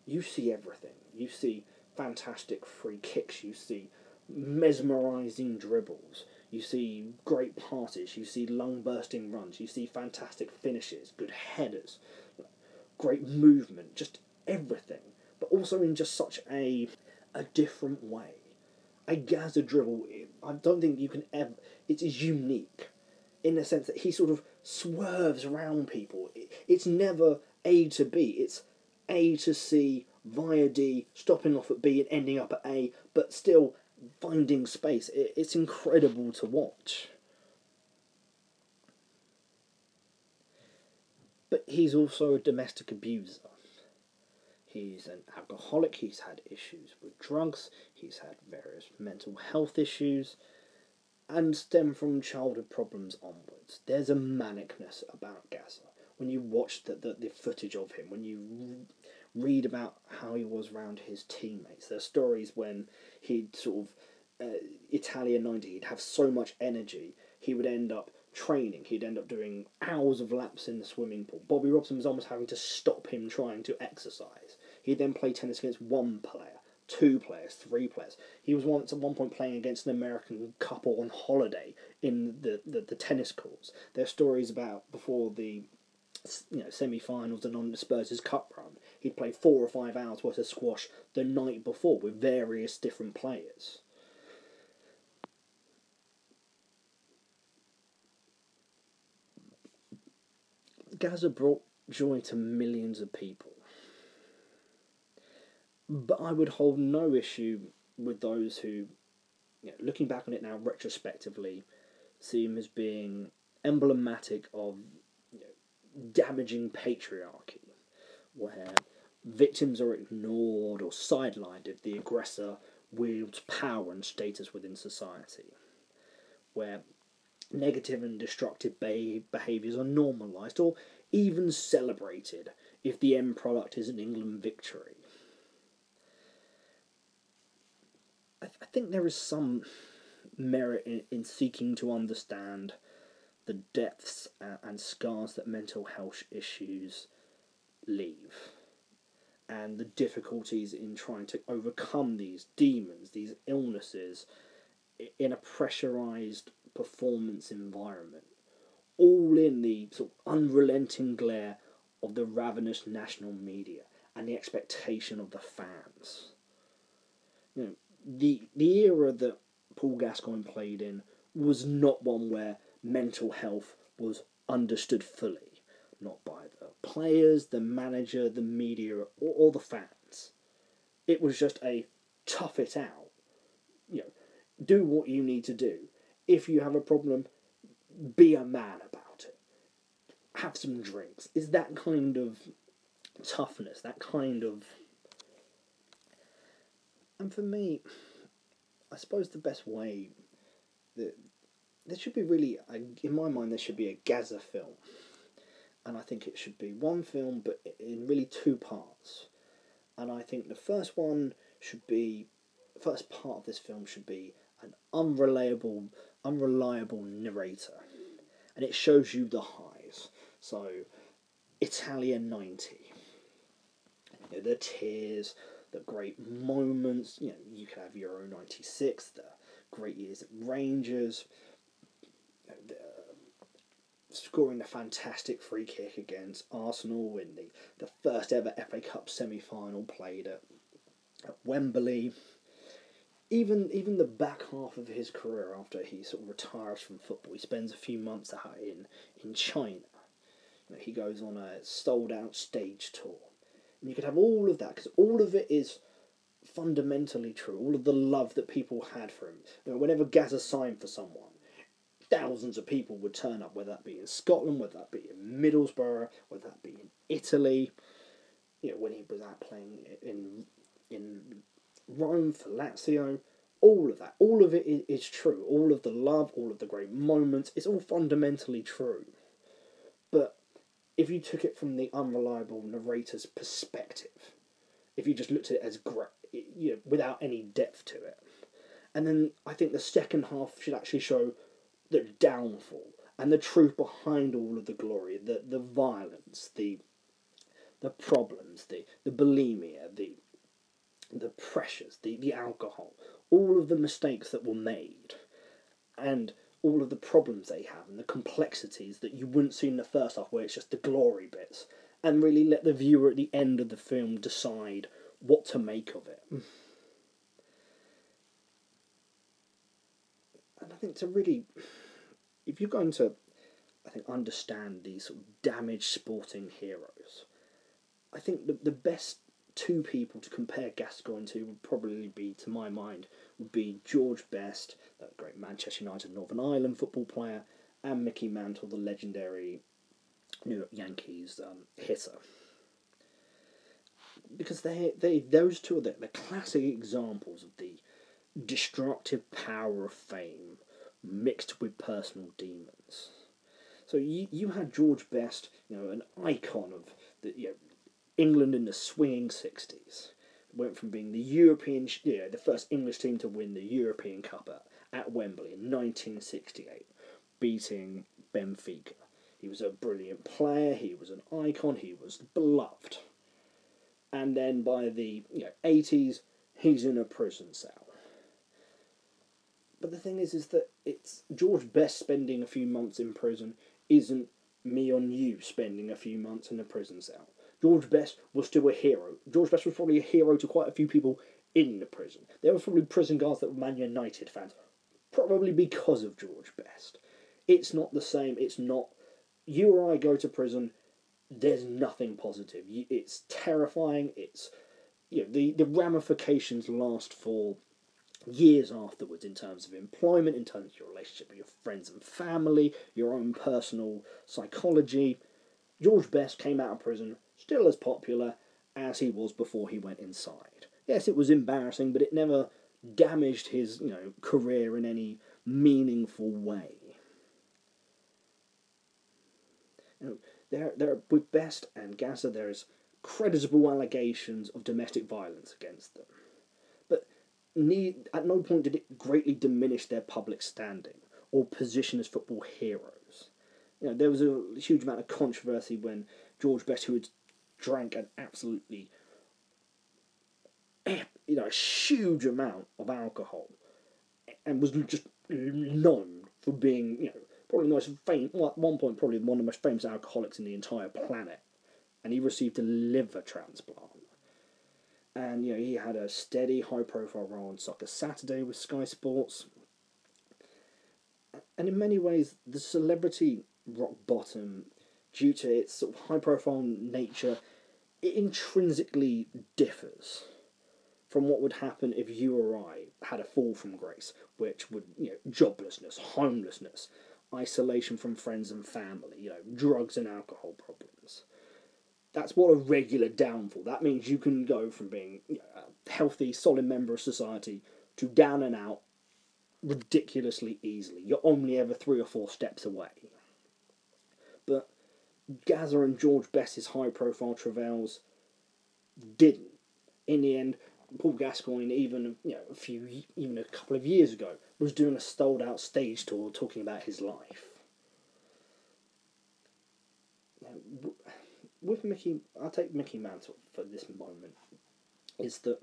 A: you see everything. You see fantastic free kicks. You see mesmerizing dribbles. You see great passes. You see lung bursting runs. You see fantastic finishes, good headers, great movement, just everything. But also in just such a a different way. A Gazza dribble, I don't think you can ever. It is unique, in the sense that he sort of swerves around people. It's never A to B. It's A to C via D, stopping off at B and ending up at A, but still finding space. It's incredible to watch. But he's also a domestic abuser. He's an alcoholic, he's had issues with drugs, he's had various mental health issues, and stem from childhood problems onwards. There's a manicness about Gazza. When you watch the, the, the footage of him, when you read about how he was around his teammates, there are stories when he'd sort of, uh, Italia 90, he'd have so much energy, he would end up training. He'd end up doing hours of laps in the swimming pool. Bobby Robson was almost having to stop him trying to exercise. He'd then play tennis against one player, two players, three players. He was once at one point playing against an American couple on holiday in the, the, the tennis courts. There are stories about before the you know semi-finals and on the Spurs' cup run. He'd play four or five hours worth of squash the night before with various different players. Gazza brought joy to millions of people. But I would hold no issue with those who, you know, looking back on it now retrospectively, see him as being emblematic of you know, damaging patriarchy, where victims are ignored or sidelined if the aggressor wields power and status within society, where negative and destructive behaviours are normalised or even celebrated if the end product is an England victory. I, th- I think there is some merit in, in seeking to understand the depths and scars that mental health issues leave and the difficulties in trying to overcome these demons, these illnesses in a pressurized performance environment, all in the sort of unrelenting glare of the ravenous national media and the expectation of the fans. You know, the the era that Paul Gascoigne played in was not one where mental health was understood fully, not by the players, the manager, the media, or, or the fans. It was just a tough it out. You know, do what you need to do. If you have a problem, be a man about it. Have some drinks. Is that kind of toughness, that kind of. And for me, I suppose the best way that there should be really, in my mind, there should be a Gazza film, and I think it should be one film, but in really two parts. And I think the first one should be, first part of this film should be an unreliable, unreliable narrator, and it shows you the highs. So, Italia ninety, you know, the tears, the great moments. You know, you could have Euro '96, the great years at Rangers, you know, the, scoring the fantastic free kick against Arsenal in the, the first ever FA Cup semi final played at, at Wembley. even even the back half of his career after he sort of retires from football, he spends a few months in in China. You know, he goes on a sold out stage tour, and you could have all of that because all of it is fundamentally true. All of the love that people had for him. You know, whenever Gazza signed for someone, thousands of people would turn up, whether that be in Scotland, whether that be in Middlesbrough, whether that be in Italy. You know, when he was out playing in in Rome for Lazio, all of that, all of it is, true. All of the love, all of the great moments, it's all fundamentally true. But if you took it from the unreliable narrator's perspective, if you just looked at it as great, you know, without any depth to it, and then I think the second half should actually show the downfall and the truth behind all of the glory, the the violence, the the problems, the the bulimia, the the pressures, the, the alcohol, all of the mistakes that were made, and all of the problems they have, and the complexities that you wouldn't see in the first half, where it's just the glory bits, and really let the viewer at the end of the film decide what to make of it. Mm. And I think to really, if you're going to, I think, understand these sort of damaged sporting heroes, I think the, the best two people to compare Gascoigne to would probably be, to my mind, would be George Best, the great Manchester United Northern Ireland football player, and Mickey Mantle, the legendary New York Yankees um, hitter. Because they they those two are the, the classic examples of the destructive power of fame mixed with personal demons. So you you had George Best, you know, an icon of the you know, England in the swinging 60s. Went from being the European, yeah, the first English team to win the European Cup at, at Wembley in 1968, beating Benfica. He was a brilliant player, he was an icon, he was beloved. And then by the you know, 80s, he's in a prison cell. But the thing is, is that it's George Best spending a few months in prison isn't me on you spending a few months in a prison cell. George Best was still a hero. George Best was probably a hero to quite a few people in the prison. There were probably prison guards that were Man United fans, probably because of George Best. It's not the same. It's not. You or I go to prison. There's nothing positive. It's terrifying. It's you know the the ramifications last for years afterwards in terms of employment, in terms of your relationship with your friends and family, your own personal psychology. George Best came out of prison still as popular as he was before he went inside. Yes, it was embarrassing, but it never damaged his you know career in any meaningful way. You know, there, there with Best and Gazza, there's credible allegations of domestic violence against them, need, at no point did it greatly diminish their public standing or position as football heroes. You know, there was a huge amount of controversy when George Best, who had drank an absolutely you know a huge amount of alcohol and was just known for being you know probably the most famous at one point probably one of the most famous alcoholics in the entire planet and he received a liver transplant and you know he had a steady high profile role on soccer saturday with sky sports and in many ways the celebrity rock bottom due to its sort of high profile nature it intrinsically differs from what would happen if you or I had a fall from grace, which would, you know, joblessness, homelessness, isolation from friends and family, you know, drugs and alcohol problems. That's what a regular downfall. That means you can go from being a healthy, solid member of society to down and out ridiculously easily. You're only ever three or four steps away. But Gazza and George Best's high profile travails didn't. In the end, Paul Gascoigne, even you know a few, even a couple of years ago, was doing a stalled out stage tour talking about his life. With Mickey, I'll take Mickey Mantle for this moment. Is that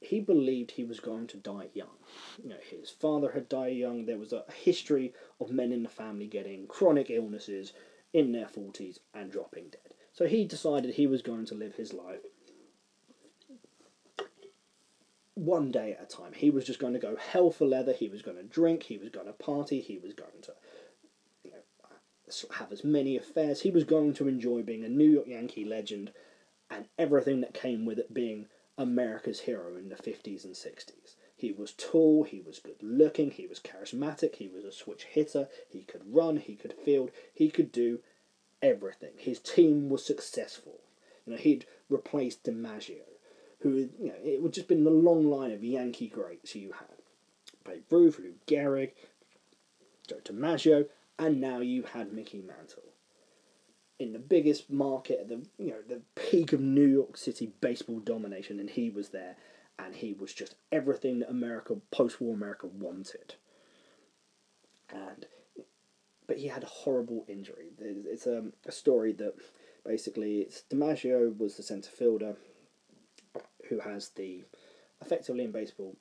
A: he believed he was going to die young. You know, his father had died young. There was a history of men in the family getting chronic illnesses, in their 40s and dropping dead. So he decided he was going to live his life one day at a time. He was just going to go hell for leather. He was going to drink. He was going to party. He was going have as many affairs. He was going to enjoy being a New York Yankee legend and everything that came with it being America's hero in the 50s and 60s. He was tall, he was good looking, he was charismatic, he was a switch hitter, he could run, he could field, he could do everything. His team was successful. You know, he'd replaced DiMaggio, who, you know, it would just been the long line of Yankee greats you had. Babe Ruth, Lou Gehrig, Joe DiMaggio, and now you had Mickey Mantle. In the biggest market, the you know the peak of New York City baseball domination, and he was there and he was just everything that America, post-war America, wanted. And but he had a horrible injury. It's a, um, a story that basically it's DiMaggio was the centre fielder who has the effectively in baseball.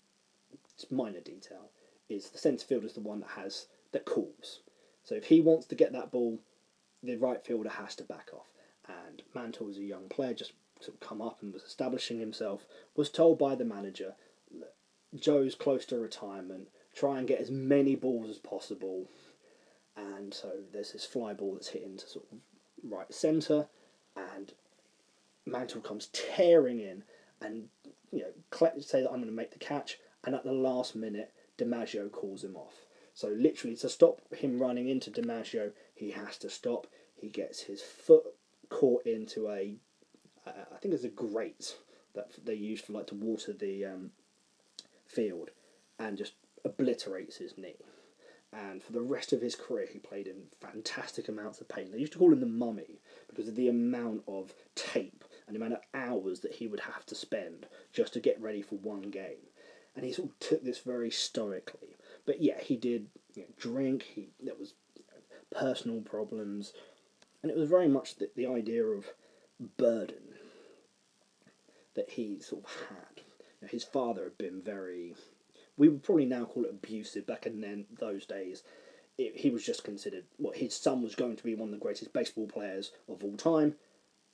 A: It's minor detail is the centre fielder is the one that has that calls. So if he wants to get that ball, the right fielder has to back off. And Mantle was a young player, just sort of come up and was establishing himself, was told by the manager, Joe's close to retirement, try and get as many balls as possible. And so there's this fly ball that's hit into sort of right centre, and Mantle comes tearing in and you know say that I'm going to make the catch, and at the last minute, DiMaggio calls him off. So literally to stop him running into DiMaggio, he has to stop. He gets his foot caught into a uh, I think it's a grate that they used for like to water the um, field, and just obliterates his knee. And for the rest of his career, he played in fantastic amounts of pain. They used to call him the mummy because of the amount of tape and the amount of hours that he would have to spend just to get ready for one game. And he sort of took this very stoically. But yeah, he did you know, drink. He there was personal problems, and it was very much the, the idea of burden that he sort of had. His father had been very, we would probably now call it abusive. Back in then those days, it, he was just considered. Well, his son was going to be one of the greatest baseball players of all time,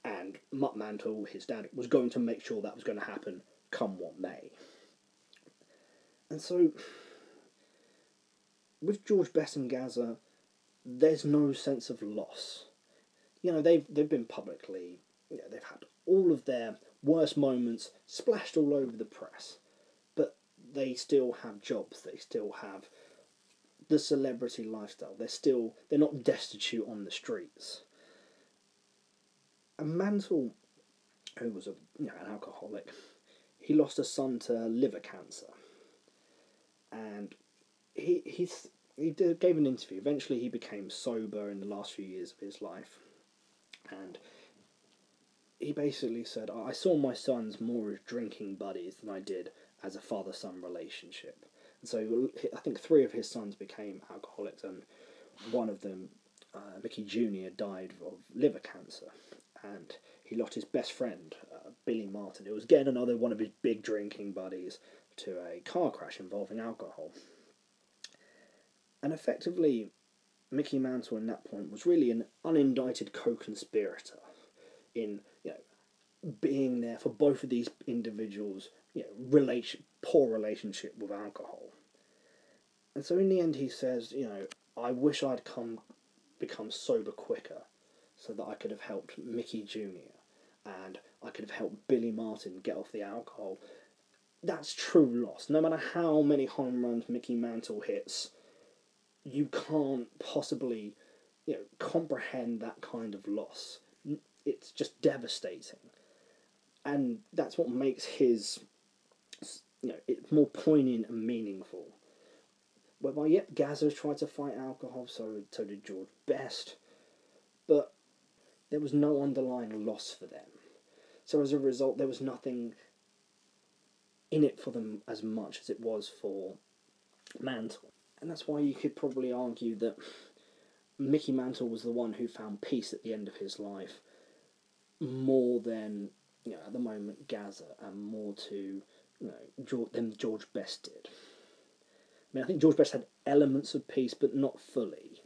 A: and Mutt Mantle, his dad, was going to make sure that was going to happen, come what may. And so, with George Best and Gazza, there's no sense of loss. You know, they've they've been publicly, you know, they've had all of their worst moments splashed all over the press. But they still have jobs, they still have the celebrity lifestyle. They're still they're not destitute on the streets. And Mantle, who was a you know, an alcoholic, he lost a son to liver cancer. And he he's he did, gave an interview. Eventually, he became sober in the last few years of his life, and he basically said, I saw my sons more as drinking buddies than I did as a father son relationship. And so I think three of his sons became alcoholics, and one of them, uh, Mickey Jr., died of liver cancer. And he lost his best friend, uh, Billy Martin, who was again another one of his big drinking buddies, to a car crash involving alcohol. And effectively, Mickey Mantle in that point was really an unindicted co conspirator in you know being there for both of these individuals you know relation poor relationship with alcohol. And so in the end he says you know i wish i'd come become sober quicker so that i could have helped mickey jr and i could have helped billy martin get off the alcohol. That's true loss. No matter how many home runs mickey mantle hits you can't possibly you know comprehend that kind of loss it's just devastating. And that's what makes his, you know, it's more poignant and meaningful. Whereby, yep, Gazza tried to fight alcohol, so, so did George Best, but there was no underlying loss for them. So as a result, there was nothing in it for them as much as it was for Mantle. And that's why you could probably argue that Mickey Mantle was the one who found peace at the end of his life more than you know at the moment Gazza and more to you know George, than George Best did. I mean, I think George Best had elements of peace, but not fully.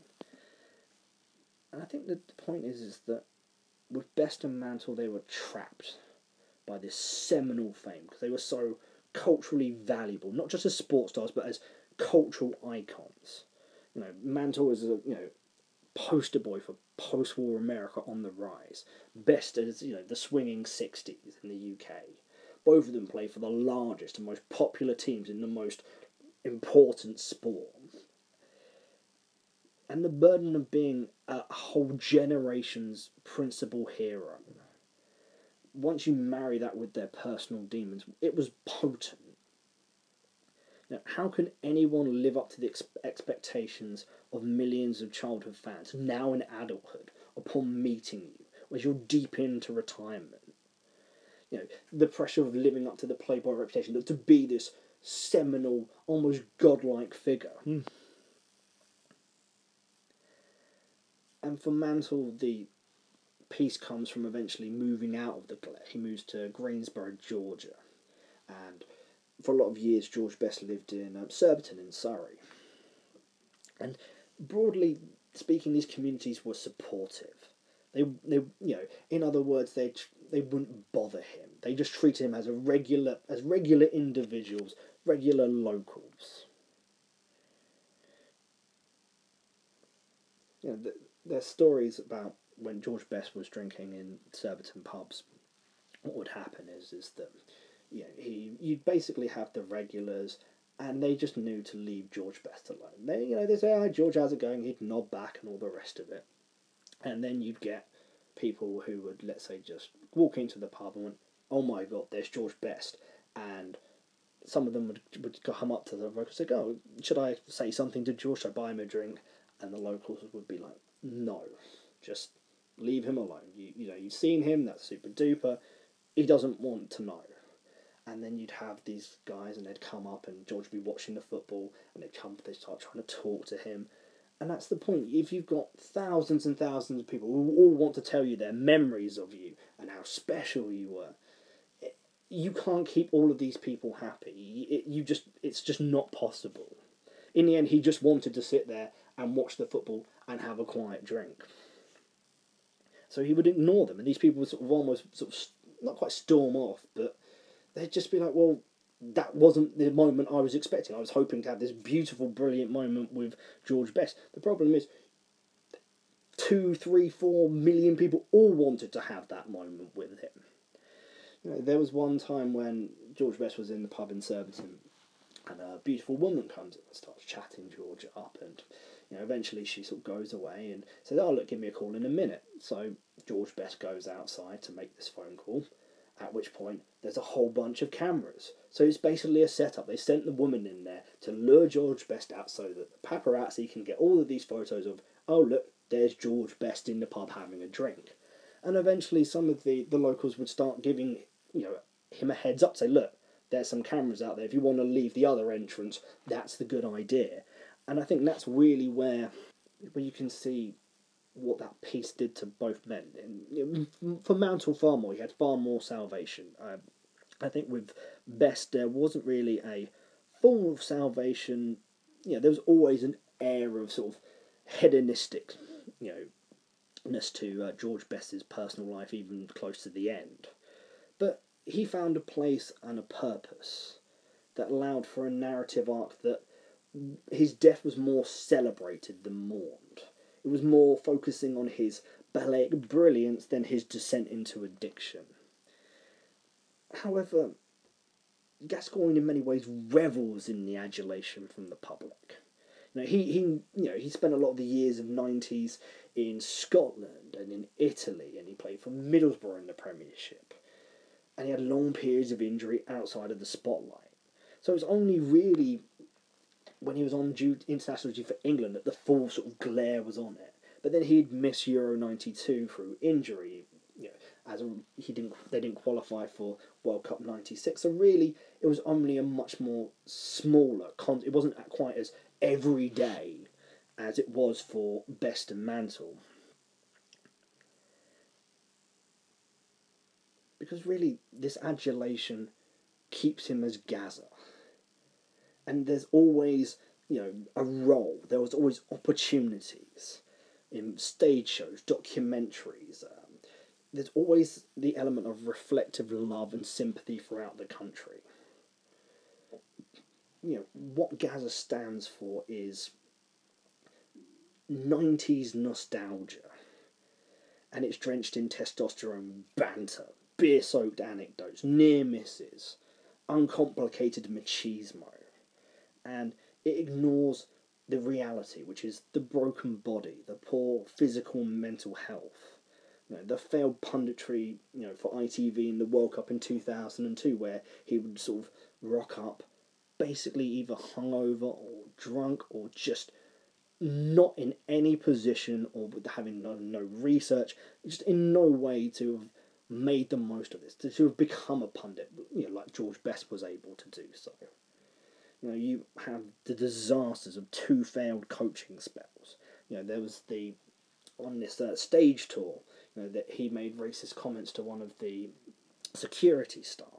A: And I think the point is is that with Best and Mantle, they were trapped by this seminal fame because they were so culturally valuable, not just as sports stars, but as cultural icons. You know, Mantle is a you know poster boy for post-war America on the rise, best as you know the swinging '60s in the UK. Both of them play for the largest and most popular teams in the most important sport. And the burden of being a whole generation's principal hero. Once you marry that with their personal demons, it was potent. Now, how can anyone live up to the ex- expectations of millions of childhood fans now in adulthood upon meeting you, as you're deep into retirement? You know, the pressure of living up to the Playboy reputation, to be this seminal, almost godlike figure. Mm. And for Mantle, the peace comes from eventually moving out of the Glare. He moves to Greensboro, Georgia, and for a lot of years, George Best lived in um, Surbiton in Surrey. And broadly speaking, these communities were supportive. They, they, you know, in other words, they they wouldn't bother him. They just treated him as a regular, as regular individuals, regular locals. You know, the, there's stories about when George Best was drinking in Surbiton pubs. What would happen is is that you know, he you'd basically have the regulars, and they just knew to leave George Best alone. They you know they say, "Hi George, how's it going?" He'd nod back and all the rest of it, and then you'd get people who would let's say just walk into the pub and went, "Oh my God, there's George Best," and some of them would would come up to the locals and say, "Oh, should I say something to George? Should I buy him a drink?" And the locals would be like, "No, just leave him alone. You you know you've seen him. That's super duper. He doesn't want to know." And then you'd have these guys and they'd come up and George would be watching the football and they'd come they start trying to talk to him. And that's the point. If you've got thousands and thousands of people who all want to tell you their memories of you and how special you were you can't keep all of these people happy. It, you just it's just not possible. In the end he just wanted to sit there and watch the football and have a quiet drink. So he would ignore them. And these people would sort of almost sort of not quite storm off but they'd just be like, well, that wasn't the moment I was expecting. I was hoping to have this beautiful, brilliant moment with George Best. The problem is, two, three, four million people all wanted to have that moment with him. You know, there was one time when George Best was in the pub in Surbiton, and a beautiful woman comes and starts chatting George up, and you know, eventually she sort of goes away and says, "Oh, look, give me a call in a minute." So George Best goes outside to make this phone call at which point there's a whole bunch of cameras. So it's basically a setup. They sent the woman in there to lure George Best out so that the paparazzi can get all of these photos of, oh, look, there's George Best in the pub having a drink. And eventually some of the, the locals would start giving you know him a heads up, say, look, there's some cameras out there. If you want to leave the other entrance, that's the good idea. And I think that's really where where you can see what that peace did to both men. And for Mantle far more, he had far more salvation. Uh, I think with Best, there wasn't really a form of salvation. You know, there was always an air of sort of hedonistic, you know, to uh, George Best's personal life, even close to the end. But he found a place and a purpose that allowed for a narrative arc that his death was more celebrated than mourned. It was more focusing on his ballet brilliance than his descent into addiction. However, Gascoigne in many ways revels in the adulation from the public. You know, he, he you know he spent a lot of the years of nineties in Scotland and in Italy, and he played for Middlesbrough in the Premiership, and he had long periods of injury outside of the spotlight. So it's only really when he was on duty, international duty for England that the full sort of glare was on it. But then he'd miss Euro '92 through injury. You know, as a, he didn't, they didn't qualify for World Cup '96. So really, it was only a much more smaller. Con- it wasn't quite as everyday as it was for Best and Mantle. Because really, this adulation keeps him as Gazza and there's always you know a role. There was always opportunities in stage shows, documentaries. Um, there's always the element of reflective love and sympathy throughout the country. you know what Gazza stands for is 90s nostalgia, and it's drenched in testosterone banter, beer soaked anecdotes, near misses, uncomplicated machismo, and it ignores the reality, which is the broken body, the poor physical and mental health. You know, the failed punditry, you know, for ITV in the World Cup in 2002, where he would sort of rock up basically either hungover or drunk or just not in any position or having no, no research, just in no way to have made the most of this, to, to have become a pundit, you know, like George Best was able to do so. You know, you have the disasters of two failed coaching spells. You know, there was the on this uh, stage tour, you know, that he made racist comments to one of the security staff.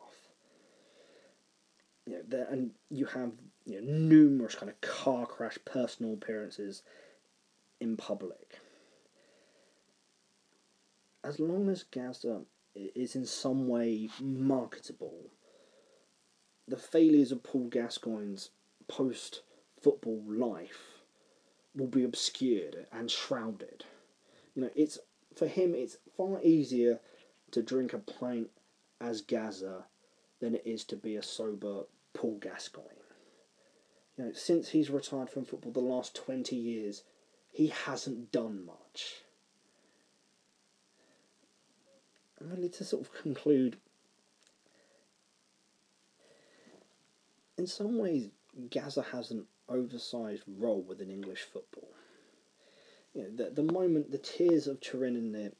A: You know, there, and you have you know, numerous kind of car crash personal appearances in public. As long as Gazza is in some way marketable, the failures of Paul Gascoigne's post football life will be obscured and shrouded. You know, it's for him it's far easier to drink a pint as Gazza than it is to be a sober Paul Gascoigne. You know, since he's retired from football the last twenty years, he hasn't done much. And really to sort of conclude in some ways, Gazza has an oversized role within English football. You know, the, the moment the tears of Turin in the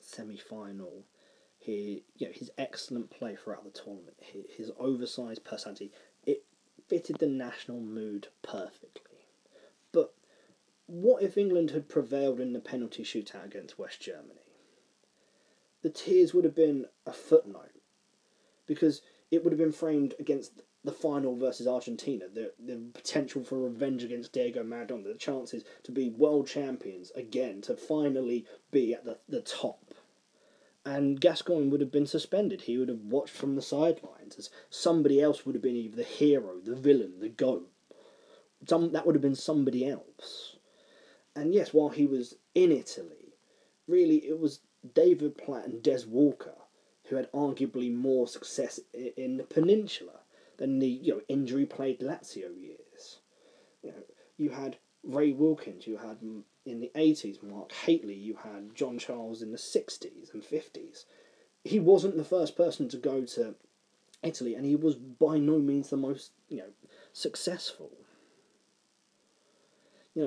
A: semi final, he, you know, his excellent play throughout the tournament, his, his oversized personality, it fitted the national mood perfectly. But what if England had prevailed in the penalty shootout against West Germany? The tears would have been a footnote because it would have been framed against the final versus Argentina, the the potential for revenge against Diego Maradona, the chances to be world champions again, to finally be at the, the top. And Gascoigne would have been suspended. He would have watched from the sidelines as somebody else would have been either the hero, the villain, the goat. Some that would have been somebody else. And yes, while he was in Italy, really it was David Platt and Des Walker who had arguably more success in the peninsula than the you know injury plagued Lazio years. You know, you had Ray Wilkins, you had mm, in the eighties Mark Hateley, you had John Charles in the sixties and fifties. He wasn't the first person to go to Italy, and he was by no means the most you know successful. You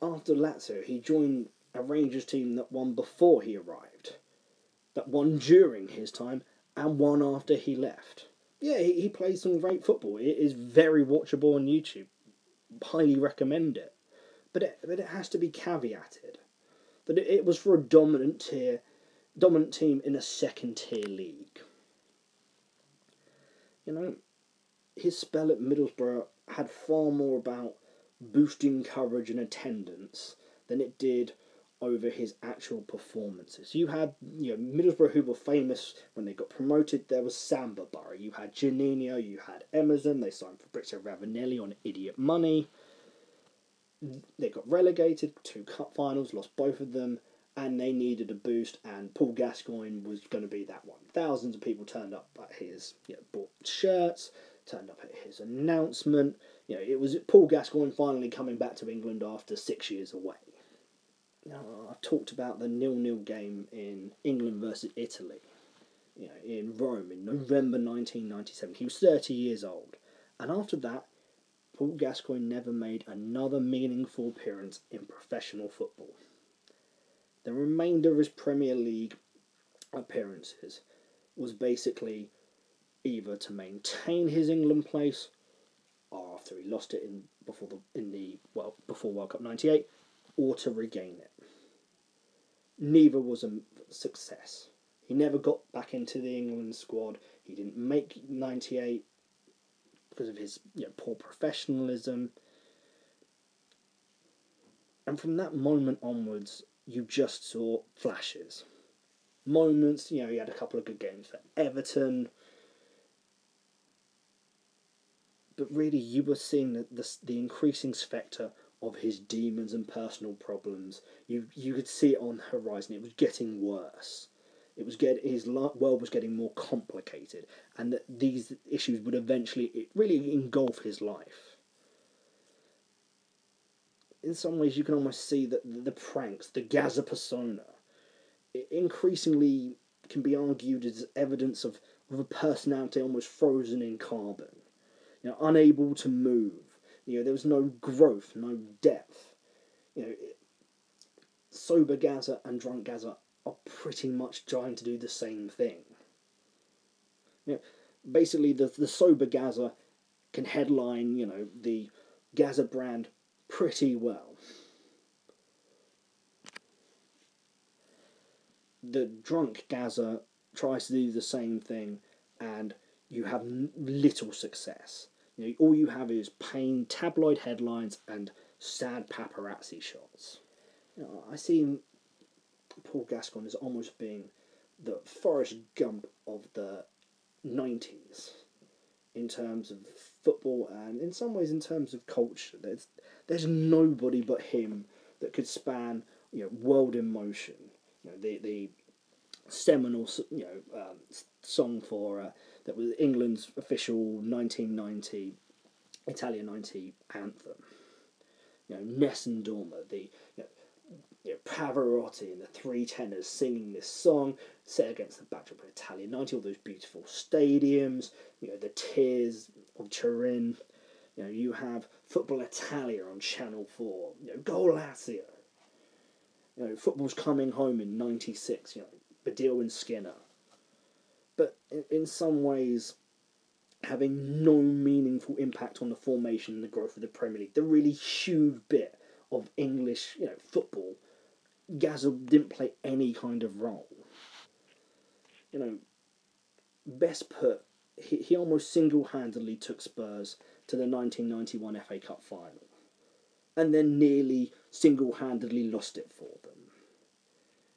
A: know, after Lazio, he joined a Rangers team that won before he arrived, that won during his time, and won after he left yeah, he, he plays some great football. It is very watchable on YouTube. Highly recommend it. But it, but it has to be caveated that it, it was for a dominant tier, dominant team in a second tier league. You know, his spell at Middlesbrough had far more about boosting coverage and attendance than it did over his actual performances. You had you know Middlesbrough who were famous when they got promoted. There was Samba Borough. You had Juninho. You had Emerson. They signed Fabrizio Ravanelli on idiot money. They got relegated. Two cup finals, lost both of them, and they needed a boost. And Paul Gascoigne was going to be that one. Thousands of people turned up at his you know, bought shirts, turned up at his announcement. You know, it was Paul Gascoigne finally coming back to England after six years away uh, I've talked about the nil-nil game in England versus Italy, you know, in Rome in November 1997. He was 30 years old, and after that, Paul Gascoigne never made another meaningful appearance in professional football. The remainder of his Premier League appearances was basically either to maintain his England place after he lost it in before the in the well before World Cup '98 or to regain it. Neither was a success. He never got back into the England squad. He didn't make 98 because of his you know, poor professionalism. And from that moment onwards, you just saw flashes. Moments, you know, he had a couple of good games for Everton. but really, you were seeing the, the, the increasing spectre of his demons and personal problems. You you could see it on the horizon. It was getting worse. It was get his world was getting more complicated, and that these issues would eventually it really engulf his life. In some ways, you can almost see that the pranks, the Gazza persona, increasingly can be argued as evidence of, of a personality almost frozen in carbon, you know, unable to move. You know, there was no growth, no depth. You know, sober Gazza and drunk Gazza are pretty much trying to do the same thing. You know, basically, the the sober Gazza can headline, you know, the Gazza brand pretty well. The drunk Gazza tries to do the same thing, and you have little success. You know, all you have is pain, tabloid headlines, and sad paparazzi shots. You know, I see Paul Gascoigne as almost being the Forrest Gump of the 90s in terms of football and in some ways in terms of culture. There's, there's nobody but him that could span you know, world in motion. You know, the, the seminal you know, um, song for uh, that was England's official 1990 Italia 90 anthem. You know, Nessun Dorma, the you know, you know, Pavarotti and the three tenors singing this song set against the backdrop of Italia 90, all those beautiful stadiums, you know, the tears of Turin. You know, you have Football Italia on Channel 4, you know, Golazzo. You know, football's coming home in 96, you know, Baddiel and Skinner. But in, in some ways, having no meaningful impact on the formation and the growth of the Premier League. The really huge bit of English, you know, football Gazza didn't play any kind of role. You know, best put, he, he almost single handedly took Spurs to the 1991 FA Cup final and then nearly single handedly lost it for.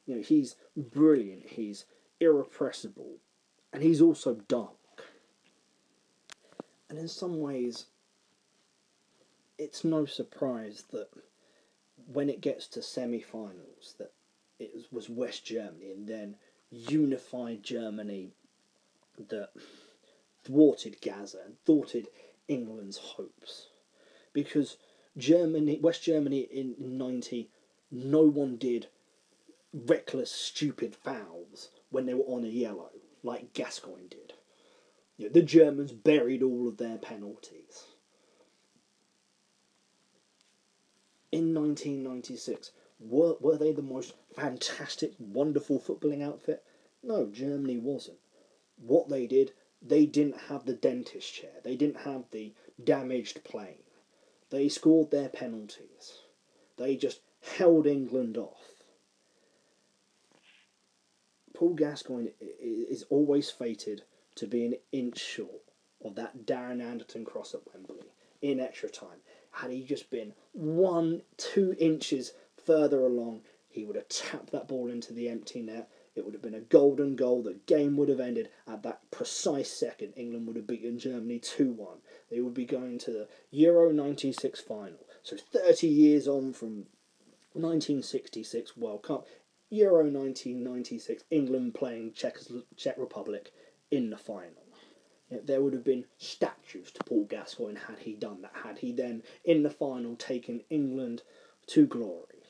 A: You know, he's brilliant, he's irrepressible, and he's also dark. And in some ways, it's no surprise that when it gets to semi-finals that it was West Germany and then unified Germany that thwarted Gazza and thwarted England's hopes because Germany West Germany in 90 no one did reckless stupid fouls when they were on a yellow like Gascoigne did you know, the Germans buried all of their penalties in 1996, were, were they the most fantastic, wonderful footballing outfit? No, Germany wasn't. What they did, they didn't have the dentist chair, they didn't have the damaged plane. They scored their penalties. They just held England off. Paul Gascoigne is always fated to be an inch short of that Darren Anderton cross at Wembley in extra time. Had he just been one, two inches further along, he would have tapped that ball into the empty net. It would have been a golden goal. The game would have ended at that precise second. England would have beaten Germany 2 1. They would be going to the Euro 96 final. So 30 years on from 1966 World Cup, Euro 1996, England playing Czech, Czech Republic in the final. Know, there would have been statues to Paul Gascoigne had he done that, had he then, in the final, taken England to glory.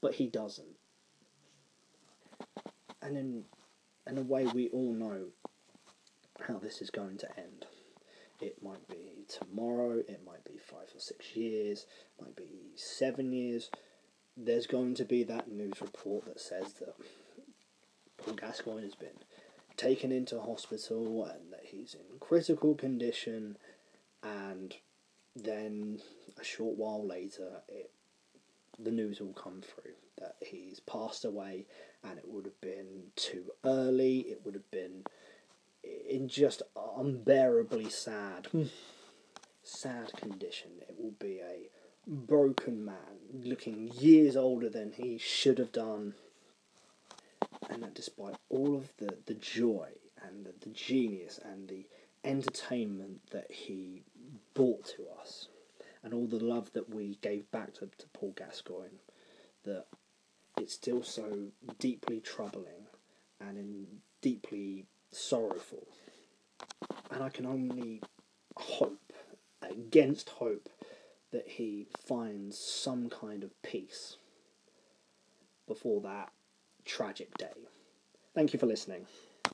A: But he doesn't. And in, in a way, we all know how this is going to end. It might be tomorrow, it might be five or six years, it might be seven years. There's going to be that news report that says that Paul Gascoigne has been taken into hospital and that he's in critical condition. And then a short while later it the news will come through that he's passed away and it would have been too early. It would have been in just unbearably sad sad condition. It will be a broken man looking years older than he should have done and that despite all of the, the joy and the, the genius and the entertainment that he brought to us and all the love that we gave back to, to Paul Gascoigne that it's still so deeply troubling and in deeply sorrowful. And I can only hope, against hope, that he finds some kind of peace before that tragic day. Thank you for listening.